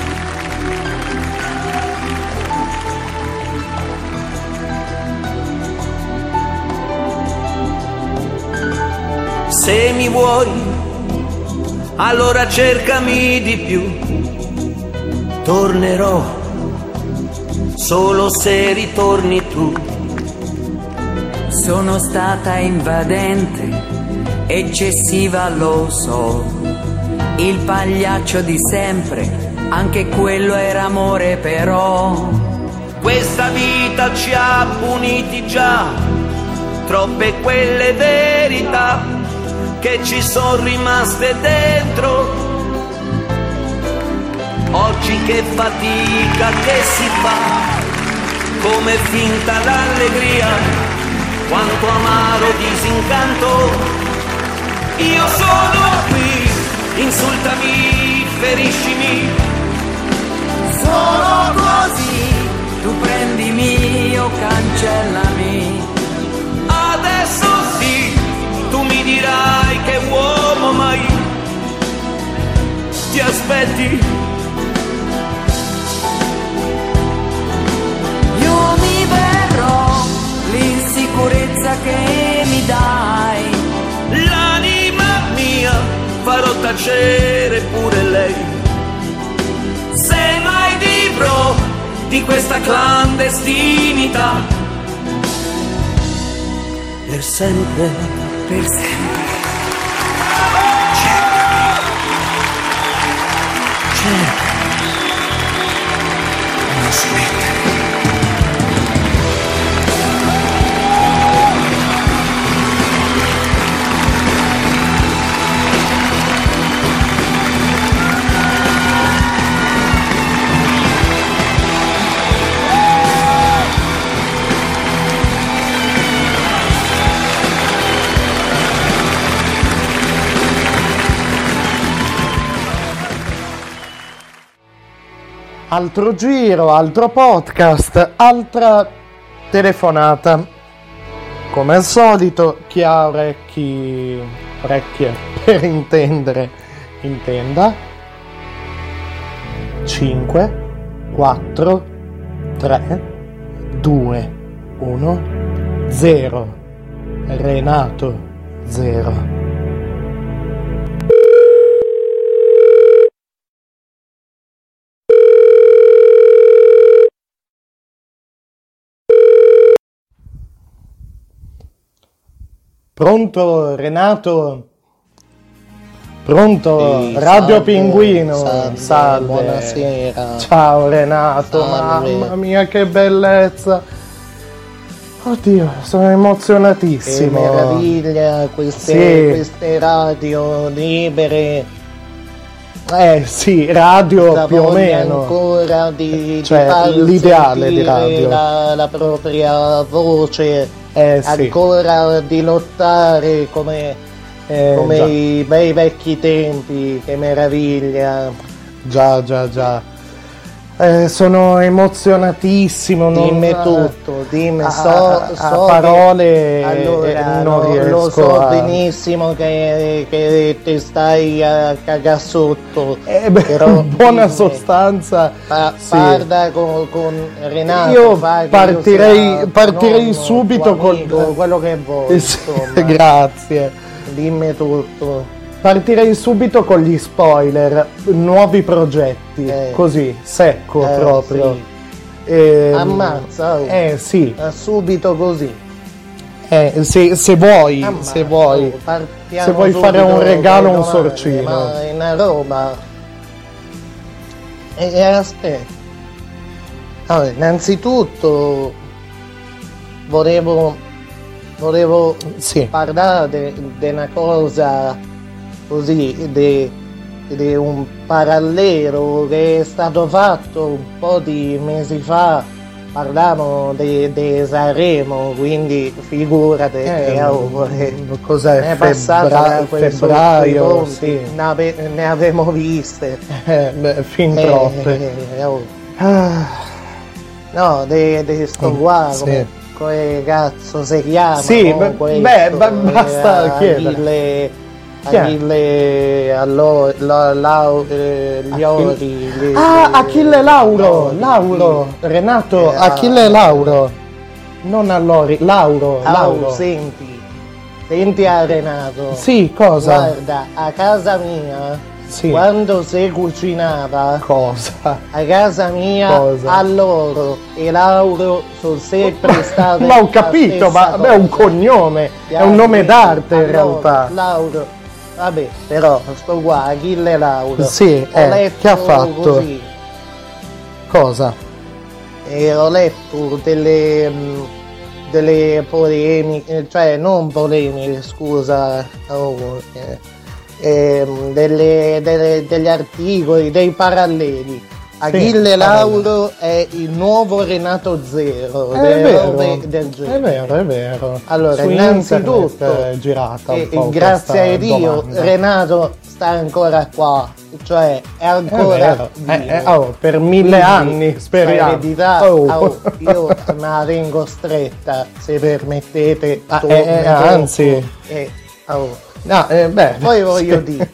Se mi vuoi, allora cercami di più. Tornerò solo se ritorni tu. Sono stata invadente, eccessiva lo so. Il pagliaccio di sempre, anche quello era amore però. Questa vita ci ha puniti già, troppe quelle verità che ci sono rimaste dentro. Oggi che fatica che si fa, come finta l'allegria, quanto amaro disincanto. Io sono qui, insultami, feriscimi. Solo così tu prendimi o cancellami. Adesso sì, tu mi dirai che uomo mai ti aspetti. Io mi verrò l'insicurezza che mi dai. L'anima mia farò tacere pure lei. Se mai vivrò di questa clandestinità, per sempre, per sempre. Cerca. Altro giro, altro podcast, altra telefonata. Come al solito, chi ha orecchi, orecchie per intendere, intenda. 5, 4, 3, 2, 1, 0. Renato 0. Pronto Renato? Pronto? Sì, Radio salve, Pinguino. salve, Salve. buonasera. Ciao Renato, Salve. mamma mia che bellezza. Oddio, sono Che emozionatissimo. meraviglia queste, Sì. queste radio libere. Eh sì, radio La più o meno. ancora di, di Cioè, far l'ideale di radio. La, la propria voce. Eh sì. Ancora di lottare come, Eh, come già. i bei vecchi tempi. Che meraviglia. Già, già, già. Eh, sono emozionatissimo. non- Dimmi tutto, dimmi, a- so, a- a so che- parole allora, eh, non lo, lo so a... benissimo che, che ti stai a cagare sotto. Eh, beh, però buona dimmi, sostanza. pa- sì. Parla con, con Renato. Io che partirei- sia partirei nonno, subito tuo col- quello che vuoi. Grazie. Dimmi tutto. Partirei subito con gli spoiler, nuovi progetti, così, secco Eh, proprio. sì. Ehm, Ammazza. oh. Eh sì, Ah, Subito così. eh, se, se vuoi, Ammazza, se vuoi, oh, se vuoi fare un regalo, con un sorcino. Ma è una roba. E, e aspetta. Allora, innanzitutto volevo, volevo parlare di una cosa così, di di un parallelo che è stato fatto un po' di mesi fa. Parliamo di, di Sanremo, quindi figurate Eh, che eh, cos'è, è febbra- febbraio, sì. ne, ne avevamo viste. Eh, beh, fin Eh, troppe. eh, oh. No, di, di sto qua, sì. come, come cazzo si chiama? Sì, no, beh, questo, beh, ba- basta eh, chiedere. Achille? Achille, allo, la, la, eh, gli ori. le- Ah, le- Achille Lauro, Lauro, Renato, Eh, Achille Lauro, non Allori, Lauro, Ah, Lauro. oh, senti, senti a Renato. Sì, cosa? Guarda, a casa mia, Sì. quando si cucinava, Cosa? a casa mia, Cosa? a loro e Lauro sono sempre state Ma ho capito, ma beh, è un cognome, è un nome d'arte in realtà. Lauro, vabbè, però sto qua, Achille Lauro. Sì, Ho eh, letto che ha fatto? Così, Cosa? e ho letto delle, mh, delle polemiche, cioè non polemiche, scusa, oh, eh, ehm, delle- delle- degli articoli, dei paralleli. Achille Lauro è il nuovo Renato Zero, È vero, del genere. è vero, è vero. Allora, Su innanzitutto, internet è girata un E, po' e grazie a Dio domanda. Renato sta ancora qua, cioè è È ancora vivo. eh, eh, oh, per mille Quindi, anni, speriamo. Eredità, Oh. oh, io me la tengo stretta, se permettete. Ah, to- eh, eh, anzi. Eh, oh. No, eh, beh, Poi voglio sì. dire,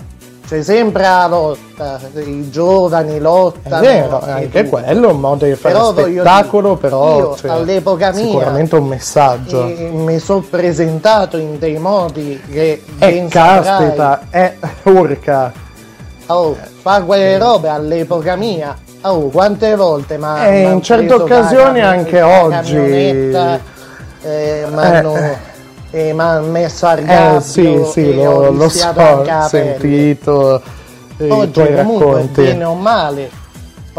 c'è sempre la lotta, i giovani È lottano. vero, e anche tutto. quello è un modo di fare Però spettacolo, dire, però io cioè, all'epoca mia sicuramente un messaggio. e mi sono presentato in dei modi che E ben caspita, è urca. Oh, fa quelle robe all'epoca mia. Oh, quante volte ma Eh, in certe occasioni anche oggi. eh, m'hanno eh, m'hanno messo al Eh gabbio sì, sì, e lo, lo so, ho sentito eh, i Oggi tuoi comunque racconti. bene o male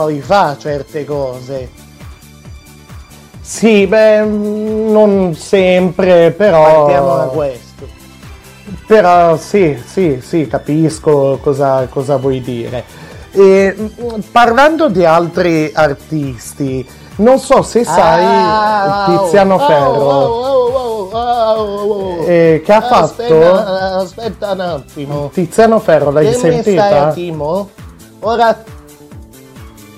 poi fa certe cose. Sì, beh, mm, non sempre, però... Partiamo da questo. Però sì, sì, sì, capisco cosa, cosa vuoi dire. E, mm, parlando di altri artisti, non so se sai Ah, Tiziano oh, Ferro, oh, oh, eh, che ha fatto... Aspetta, aspetta un attimo. Tiziano Ferro, l'hai Che sentita? attimo? Ora,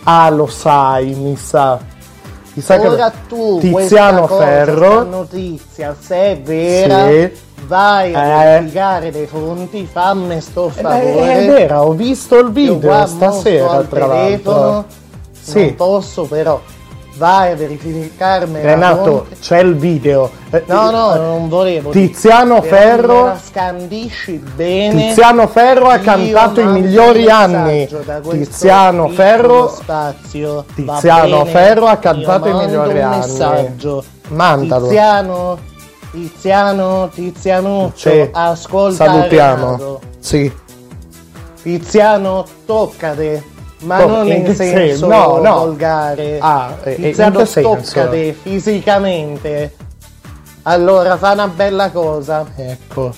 Ah, lo sai, mi sa. Mi sa che- ora tu Tiziano cosa, Ferro. notizia, se è vera, Sì. vai a Eh. verificare dei fonti, fammi sto Eh, favore. è vera, ho visto il video stasera, tra l'altro. Sì. Non posso però. Vai a verificarmi Renato, fonte. c'è il video. Eh, No, no, non volevo. Tiziano Però Ferro- la scandisci bene. Tiziano Ferro ha cantato i migliori anni. Tiziano Ferro, spazio. Tiziano bene? Ferro ha cantato i migliori anni. messaggio. Mandalo. Tiziano, Tiziano, Tizianuccio, Sì. ascolta Salutiamo. Renato. Sì. Tiziano, toccate. Ma Come? non In in senso? No, no. volgare. Ah, e- e in Tiziano, che senso? toccate fisicamente. Allora, fa una bella cosa. Ecco.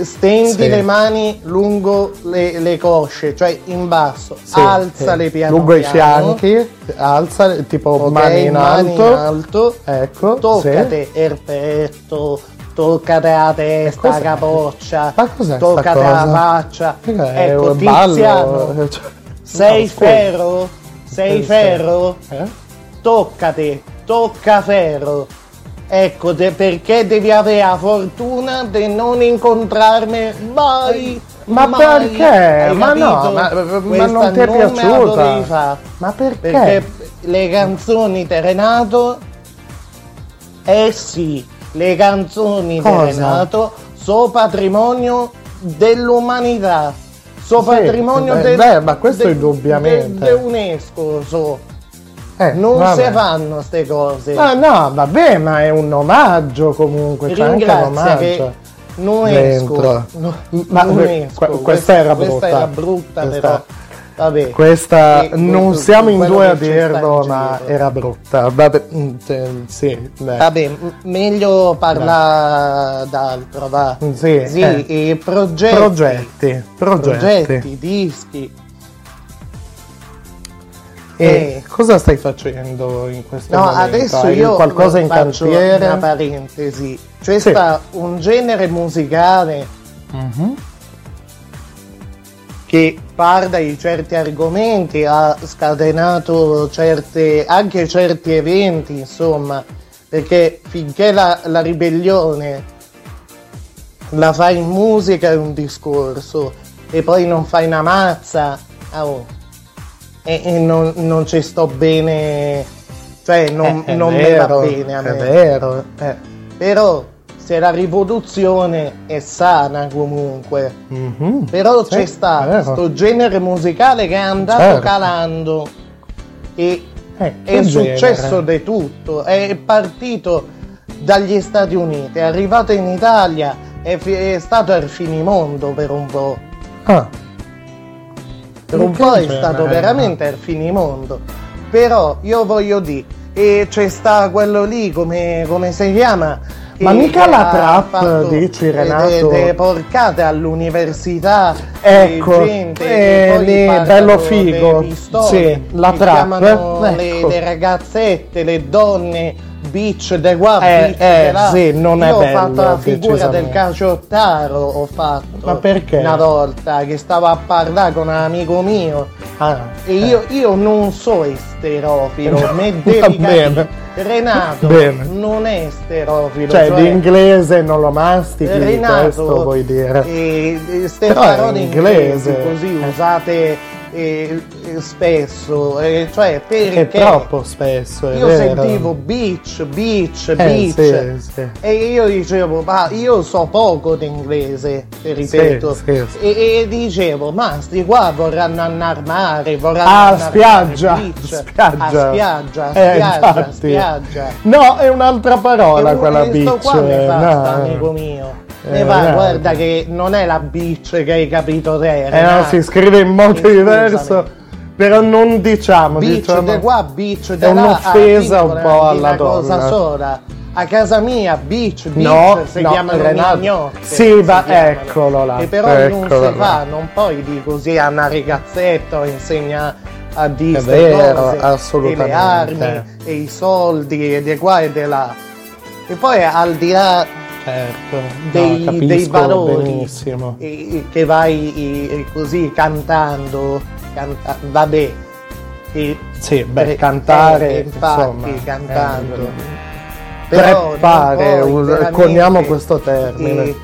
Stendi Sì. le mani lungo le, le cosce, cioè in basso. Sì, Alzale sì. piano Lungo i piano. fianchi, alza, tipo Ok, mani in mani alto. in alto. Ecco, Toccate il petto, toccate la testa, la capoccia, toccate la faccia. Ecco, un ballo. Sei ferro? Sei ferro? Eh? Toccate, tocca ferro. Ecco de- perché devi avere la fortuna di non incontrarmi mai. Ma mai. perché? Ma no, ma- ma non ti è piaciuta? Ma perché? Perché le canzoni di Renato, eh sì, le canzoni Cosa? di Renato sono patrimonio dell'umanità. Sì, patrimonio beh, del, beh, ma questo del- indubbiamente. del- UNESCO. So. Eh, Non vabbè. si fanno queste cose. Ma no, vabbè, ma è un omaggio comunque, c'è anche l'omaggio. che non esco. No, Ma non esco. que- questa era brutta. Questa era brutta, Questa- però. Vabbè. Questa non siamo in due a dirlo, ma era brutta. Vabbè, mm, te- sì. Vabbè, meglio parlare d'altro, va. Sì, eh. e progetti. Progetti, progetti. Progetti, dischi. E Eh. cosa stai facendo in questo No, momento? adesso Hai io qualcosa in cantiere? una parentesi. C'è Sì. sta un genere musicale Mhm. Che parla di certi argomenti, ha scatenato certe, anche certi eventi, insomma, perché finché la, la ribellione la fai in musica è un discorso e poi non fai una mazza, ah, oh, e, e non, non ci sto bene, cioè non, Eh, è non me va vero, bene a è me. vero, eh. Però se la rivoluzione è sana comunque, Mhm. però Sì, c'è stato questo genere musicale che è andato Certo. calando e Eh, è successo di tutto, è partito dagli Stati Uniti, è arrivato in Italia, è, fi- è stato al finimondo per un po'. Ah. Per un po' è stato veramente al finimondo. Però io voglio dire, e c'è sta quello lì, come, come si chiama? Ma mica la trap, dici, Renato? de- porcate all'università Ecco, gente eh, bello figo. pistole, Sì, la trap, eh, le, ecco. le ragazzette, le donne, bitch de qua, Eh, bitch eh, là. sì, non è Io ho bello, fatto la figura del caciottaro, ho fatto Ma perché? una volta che stavo a parlare con un amico mio Ah, e io, io non so esterofilo, devi capire. bene. Renato Bene. non è esterofilo, Cioè, cioè, l'inglese non lo mastichi, Renato, questo vuoi dire. e, e ste è parole inglese. inglesi così usate eh, eh, spesso, eh, cioè perché È troppo spesso, è io vero. sentivo beach, beach, Eh, beach sì, sì. e io dicevo, ma io so poco d'inglese, ripeto, Sì. E, e dicevo, ma sti qua vorranno andare mare, vorranno Ah, andare spiaggia, beach, spiaggia. a spiaggia, Eh, spiaggia, infatti. spiaggia. No, è un'altra parola E quella questo beach. qua mi fa no. sta amico mio. Eh, Ne va, Renato. guarda che non è la beach che hai capito te. Eh no, si scrive in modo Scusami. diverso, però non diciamo, Beach diciamo de qua, beach de è là, un'offesa alla un po' dire alla una cosa donna. sola. A casa mia, beach, beach, No, si no, chiamano Renato. mignotte. Sì, si ma eccolo là, E però non eccolo si là. fa, non puoi dire così a una ragazzetta insegna a dire vero, cose. E le armi, e i soldi, e di qua e di là. E poi al di là Certo, dei, no, dei valori e- e che vai e- e così cantando, canta- vabbè. E- Sì, beh, eh, cantare, eh, infatti, insomma, cantando. eh, Però preppare, us- coniamo questo termine. eh,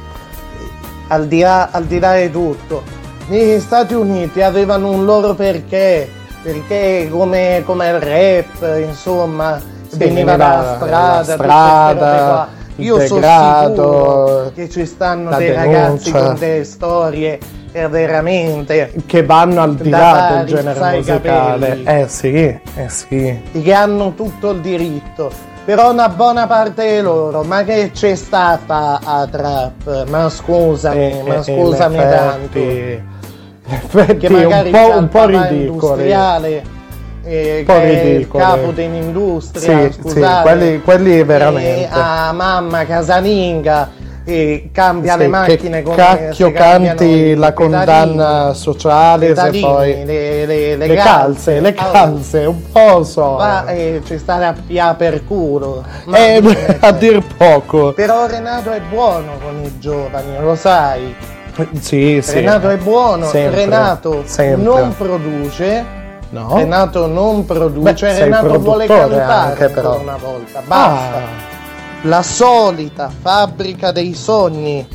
al, di là, al di là di tutto, negli Stati Uniti avevano un loro perché, perché come, come il rap, insomma, veniva dalla strada, strada, Io sono che ci stanno dei ragazzi con delle storie veramente che vanno al di là del genere musicale. Eh sì, eh sì. che hanno tutto il diritto. Però una buona parte di loro, ma che c'è stata a trap? Ma scusami, Eh, ma eh, scusami tanto. effetti- Che un magari un po' Un po' che è il capo dell'industria, Sì, sì, scusate. quelli- quelli veramente. E a mamma casalinga e cambia Sì, le macchine come cacchio canti la condanna sociale se pedalini, poi le, le, le le calze, le Allora, calze, un po' so. Va, eh, ci sta a pia per culo. Ma- Eh, a dir poco. Però Renato è buono con i giovani, lo sai. Sì, sì. Renato è buono, Sempre, Renato sempre. non produce. No? Renato non produce, Beh, Renato vuole cantare anche, una volta. Basta. Ah. La solita fabbrica dei sogni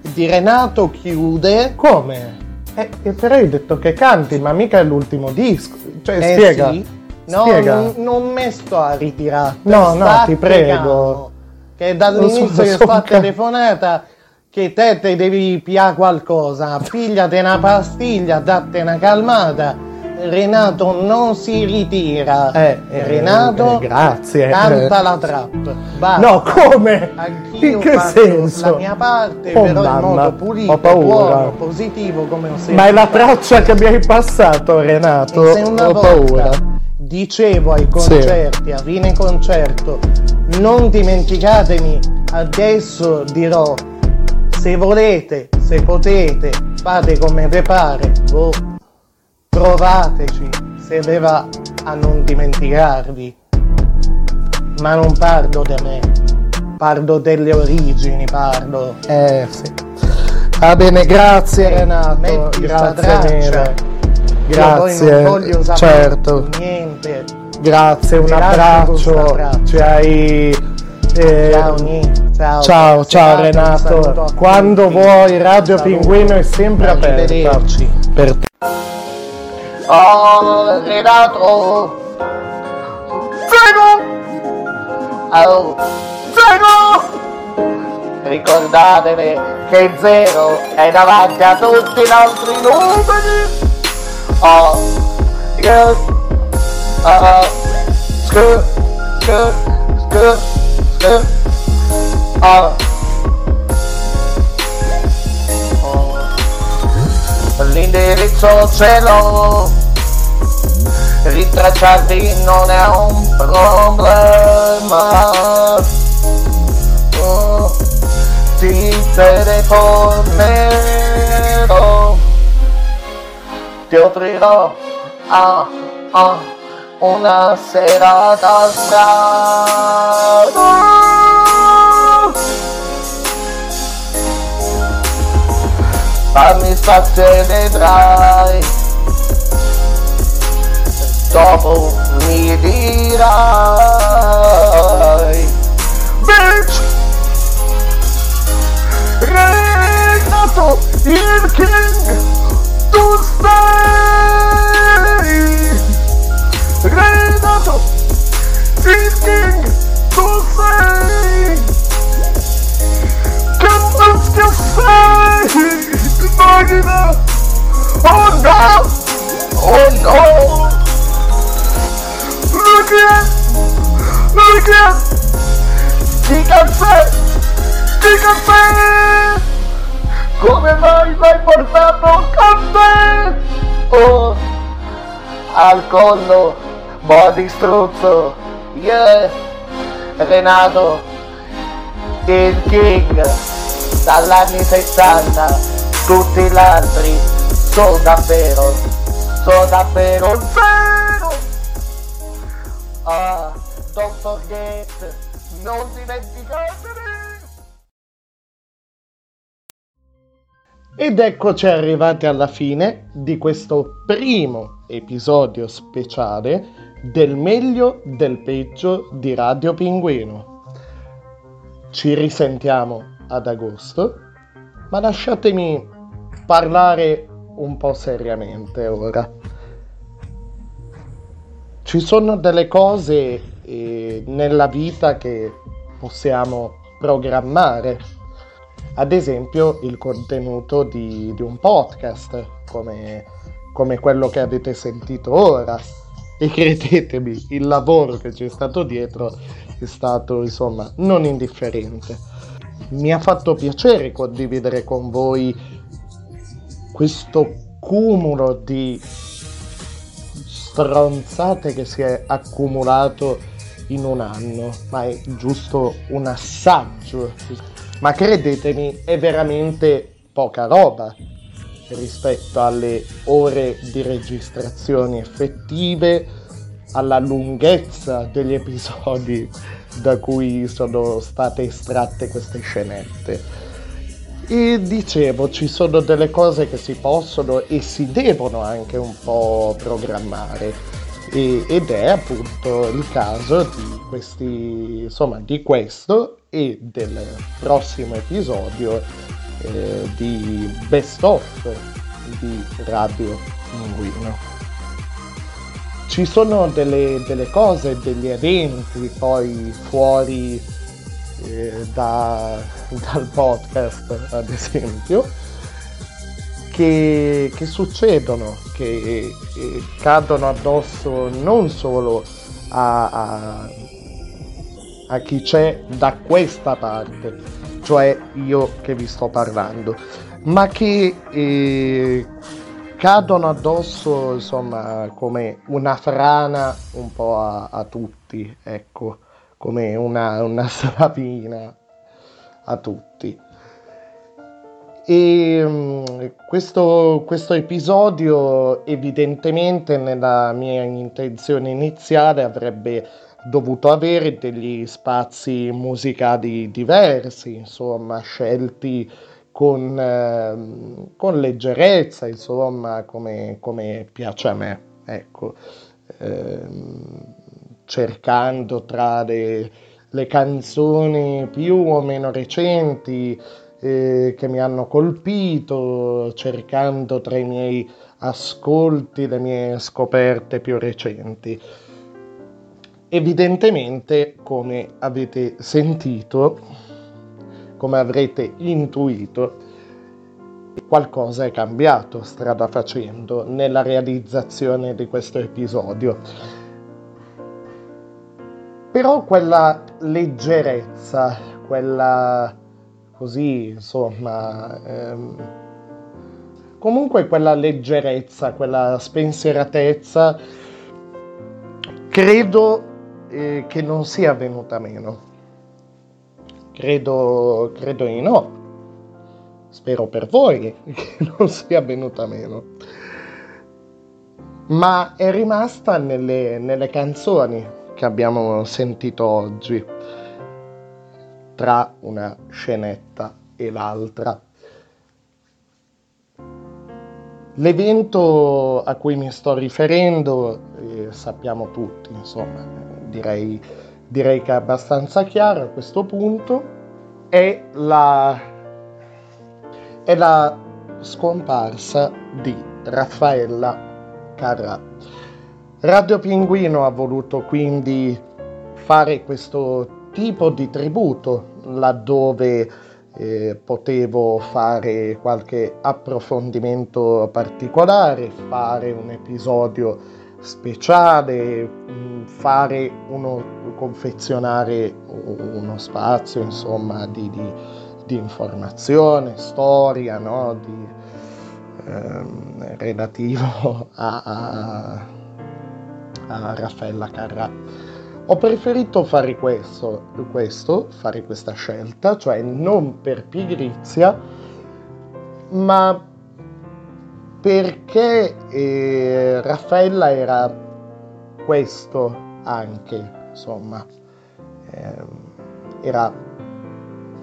di Renato chiude. Come? Eh, eh, però hai detto che canti, ma mica è l'ultimo disco. Cioè, Eh spiega. sì. No, spiega. non, non mi sto a ritirare. No, no, Sta ti prego. Che dall'inizio so, che so ca- telefonata che te te devi piare qualcosa, pigliate una pastiglia, datte una calmata Renato non si ritira. Eh, Renato eh, grazie. canta la trap. Basta. No, come? Anch'io In che faccio senso? la mia parte, Oh, però in mamma, modo pulito, ho paura. buono, positivo, come sempre Ma è la traccia che mi hai passato, Renato. Ho volta paura. dicevo ai concerti, a fine concerto, non dimenticatemi, adesso dirò, se volete, se potete, fate come vi pare, boh, provateci, se vi va a non dimenticarvi. Ma non parlo di me, parlo delle origini, parlo. Eh sì. Va bene, grazie Renato. metti sta Grazie mille. Io poi non voglio Grazie. sapere Certo. niente. Grazie, un Grazie abbraccio. Ci hai. eh, Ciao. Ciao. Ciao, ciao Renato. Quando vuoi, Radio. Pinguino è sempre aperta. Arrivederci. Per te. Renato! Prego! Oh, prego! Ricordatevi che zero è davanti a tutti gli altri numeri! Oh, yes! Oh, scu, scu, scu, scu. Oh. L'indirizzo ce l'ho Ritracciarti non è un problema. Oh, Ti telefonerò Ti offrirò ah, ah, una serata strana Fammi spazio e vedrai Dopo mi dirai Bitch! Renato il king Tu sei Renato il king Tu sei Che maschio sei Immagina Oh no! Oh no! Look at Look caffè! Di caffè! Come mai l'hai portato caffè Oh Al collo Body struzzo. Yeah Renato Il king Dall'anni 60 Tutti gli altri Sono davvero Sono davvero vero Ah, don't forget, non dimenticatevi! Ed eccoci arrivati alla fine di questo primo episodio speciale del meglio del peggio di Radio Pinguino. Ci risentiamo ad agosto, ma lasciatemi parlare un po' seriamente ora. Ci sono delle cose eh, nella vita che possiamo programmare. Ad esempio il contenuto di, di un podcast come, come quello che avete sentito ora. E credetemi il lavoro che c'è stato dietro è stato insomma non indifferente. Mi ha fatto piacere condividere con voi questo cumulo di stronzate che si è accumulato in un anno ma è giusto un assaggio ma credetemi è veramente poca roba rispetto alle ore di registrazioni effettive, alla lunghezza degli episodi da cui sono state estratte queste scenette. E dicevo, ci sono delle cose che si possono e si devono anche un po' programmare. E- ed è appunto il caso di questi, insomma, di questo e del prossimo episodio eh, di Best of di Radio Pinguino. Ci sono delle, delle cose, degli eventi poi fuori eh, da- dal podcast, ad esempio, che, che succedono, che, che cadono addosso non solo a, a, a chi c'è da questa parte, cioè io che vi sto parlando, ma che eh, cadono addosso insomma come una frana un po' a, a tutti, ecco, come una, una slavina a tutti. E mm, questo, questo episodio evidentemente nella mia intenzione iniziale avrebbe dovuto avere degli spazi musicali diversi, insomma, scelti con, eh, con leggerezza, insomma, come, come, piace a me, ecco, eh, cercando tra le, le canzoni più o meno recenti, eh, che mi hanno colpito, cercando tra i miei ascolti le mie scoperte più recenti. Evidentemente, come avete sentito, come avrete intuito, qualcosa è cambiato strada facendo nella realizzazione di questo episodio. Però quella leggerezza, quella così, insomma, ehm, comunque quella leggerezza, quella spensieratezza, credo eh, che non sia venuta meno. Credo, credo di no. Spero per voi che non sia venuta meno. Ma è rimasta nelle, nelle canzoni che abbiamo sentito oggi tra una scenetta e l'altra. L'evento a cui mi sto riferendo eh, sappiamo tutti, insomma, direi, direi che è abbastanza chiaro a questo punto, è la, è la scomparsa di Raffaella Carrà. Radio Pinguino ha voluto quindi fare questo tipo di tributo laddove eh, potevo fare qualche approfondimento particolare, fare un episodio speciale, mm, fare uno, confezionare uno spazio insomma di, di, di informazione, storia, no? di, ehm, relativo a, a, a Raffaella Carrà. Ho preferito fare questo, questo, fare questa scelta, cioè non per pigrizia, ma perché eh, Raffaella era questo anche, insomma. Eh, era,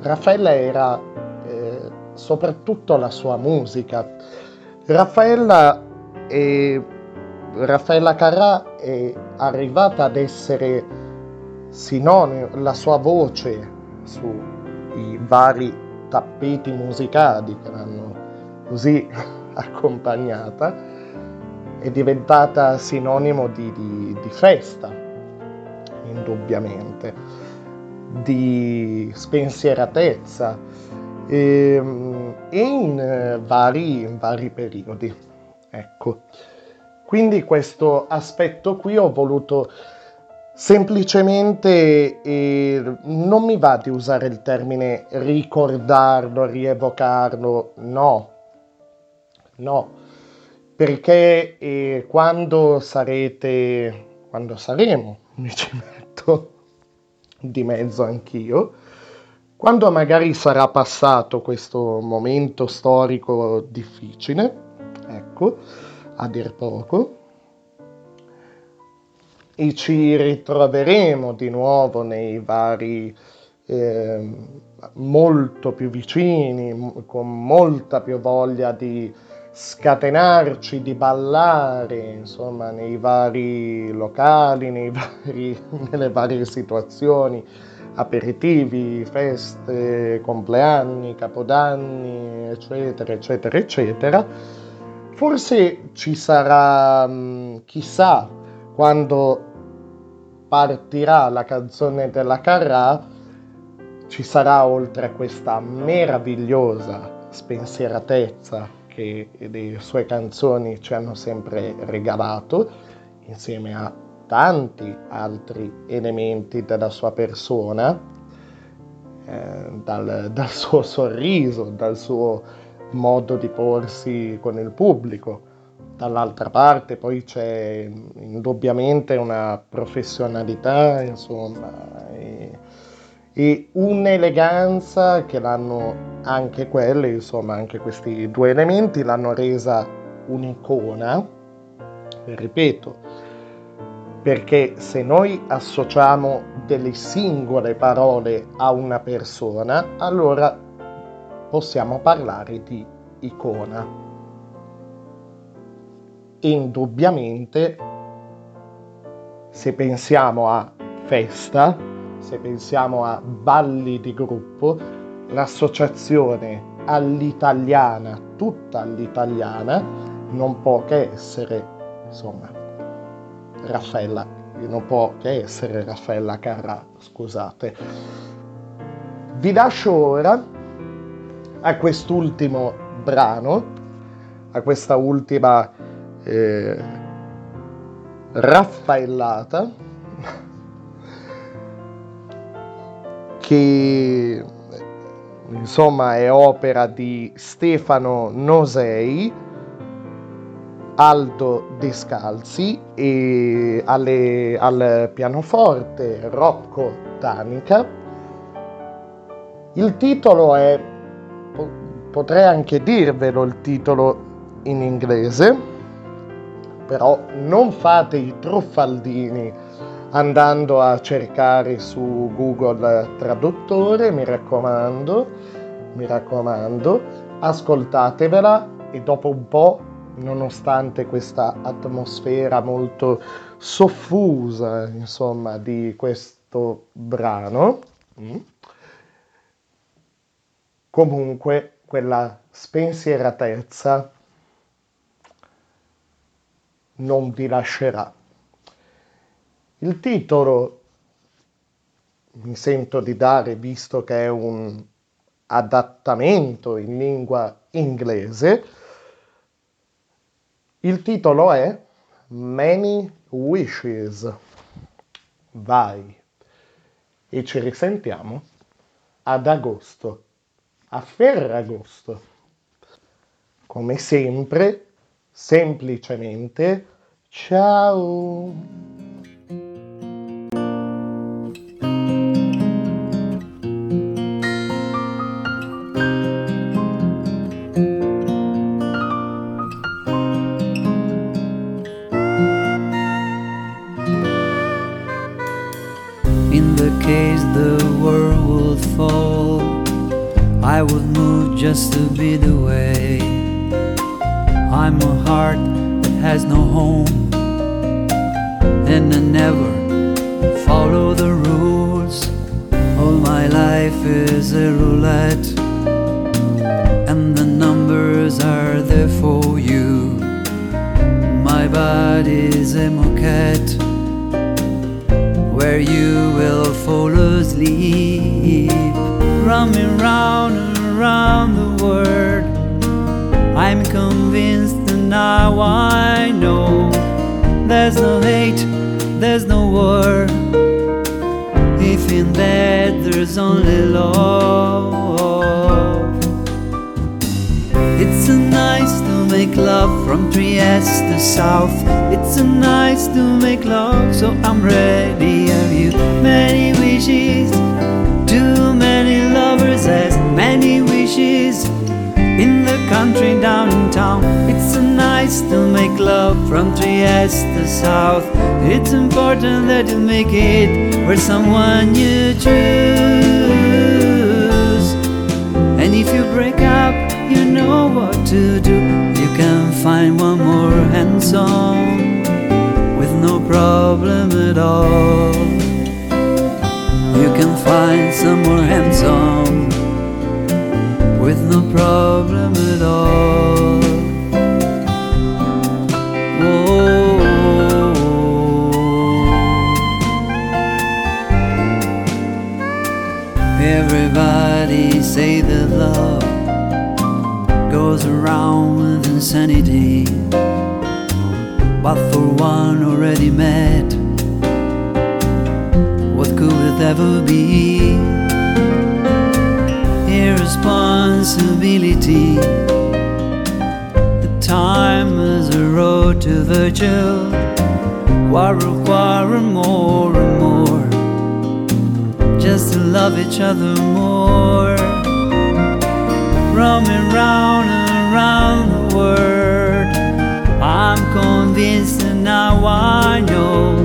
Raffaella era eh, soprattutto la sua musica. Raffaella è Raffaella Carrà è arrivata ad essere sinonimo, la sua voce sui vari tappeti musicali che l'hanno così accompagnata, è diventata sinonimo di, di, di festa, indubbiamente, di spensieratezza e, ehm, e in, vari, in vari periodi. Ecco. Quindi questo aspetto qui ho voluto semplicemente, eh, non mi va di usare il termine ricordarlo, rievocarlo, no, no, perché eh, quando sarete, quando saremo, mi ci metto di mezzo anch'io, quando magari sarà passato questo momento storico difficile, ecco, a dir poco, e ci ritroveremo di nuovo nei vari eh, molto più vicini, con molta più voglia di scatenarci, di ballare, insomma, nei vari locali, nei vari, nelle varie situazioni, aperitivi, feste, compleanni, capodanni, eccetera, eccetera, eccetera Forse ci sarà, mm, chissà, quando partirà la canzone della Carrà, ci sarà oltre a questa meravigliosa spensieratezza che le sue canzoni ci hanno sempre regalato, insieme a tanti altri elementi della sua persona, eh, dal, dal suo sorriso, dal suo modo di porsi con il pubblico. Dall'altra parte poi c'è indubbiamente una professionalità, insomma, e, e un'eleganza che l'hanno anche quelle, insomma, anche questi due elementi l'hanno resa un'icona, ripeto, perché se noi associamo delle singole parole a una persona, allora possiamo parlare di icona. Indubbiamente, se pensiamo a festa, se pensiamo a balli di gruppo, l'associazione all'italiana, tutta all'italiana, non può che essere, insomma, Raffaella, non può che essere Raffaella Carrà, scusate. Vi lascio ora a quest'ultimo brano, a questa ultima eh, raffaellata che insomma è opera di Stefano Nosei, Aldo Descalzi e alle- al pianoforte Rocco Tanica. Il titolo è, potrei anche dirvelo il titolo in inglese, però non fate i truffaldini andando a cercare su Google Traduttore, mi raccomando, mi raccomando, ascoltatevela e dopo un po', nonostante questa atmosfera molto soffusa, insomma, di questo brano, mm, comunque quella spensieratezza non vi lascerà. Il titolo mi sento di dare, visto che è un adattamento in lingua inglese, il titolo è Many Wishes. Vai. E ci risentiamo ad agosto, a Ferragosto. Come sempre, semplicemente, ciao. I would move just to be the way. I'm a heart that has no home, and I never follow the rules. All my life is a roulette, and the numbers are there for you. My body's a moquette where you will fall asleep. Roaming round and round the world, I'm convinced and now I know there's no hate, there's no war. If in that there's only love. It's a nice to make love from Trieste to South. It's a nice to make love, so I'm ready. Have you many wishes? Too has many wishes. In the country downtown. it's a nice to make love from Trieste to South. It's important that you make it where someone you choose. And if you break up, you know what to do. You can find one more handsome with no problem at all. You can find some more handsome with no problem at all. Everybody say that love goes around with insanity, but for one already met, what could it ever be? Irresponsibility. The time is a road to virtue. Quarrel, quarrel more and more. Just to love each other more. Roaming round and round the world. I'm convinced and now I know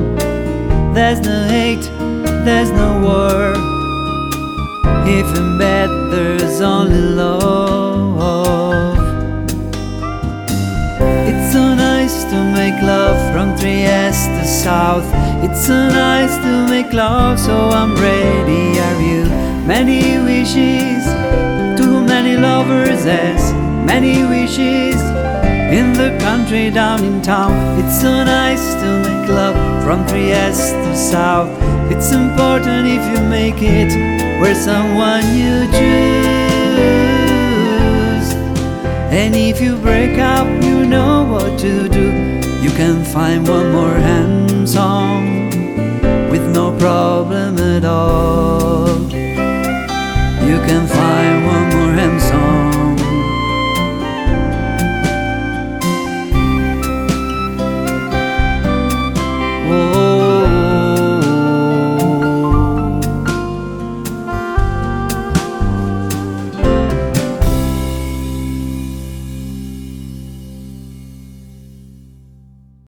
there's no hate, there's no war. If in bed there's only love. It's so nice to make love from Trieste to South. It's so nice to make love, so I'm ready. Are you? Many wishes, too many lovers, as many wishes in the country down in town. It's so nice to make love from Trieste to South. It's important if you make it where someone you choose. And if you break up, you know what to do. You can find one more hand song with no problem at all. You can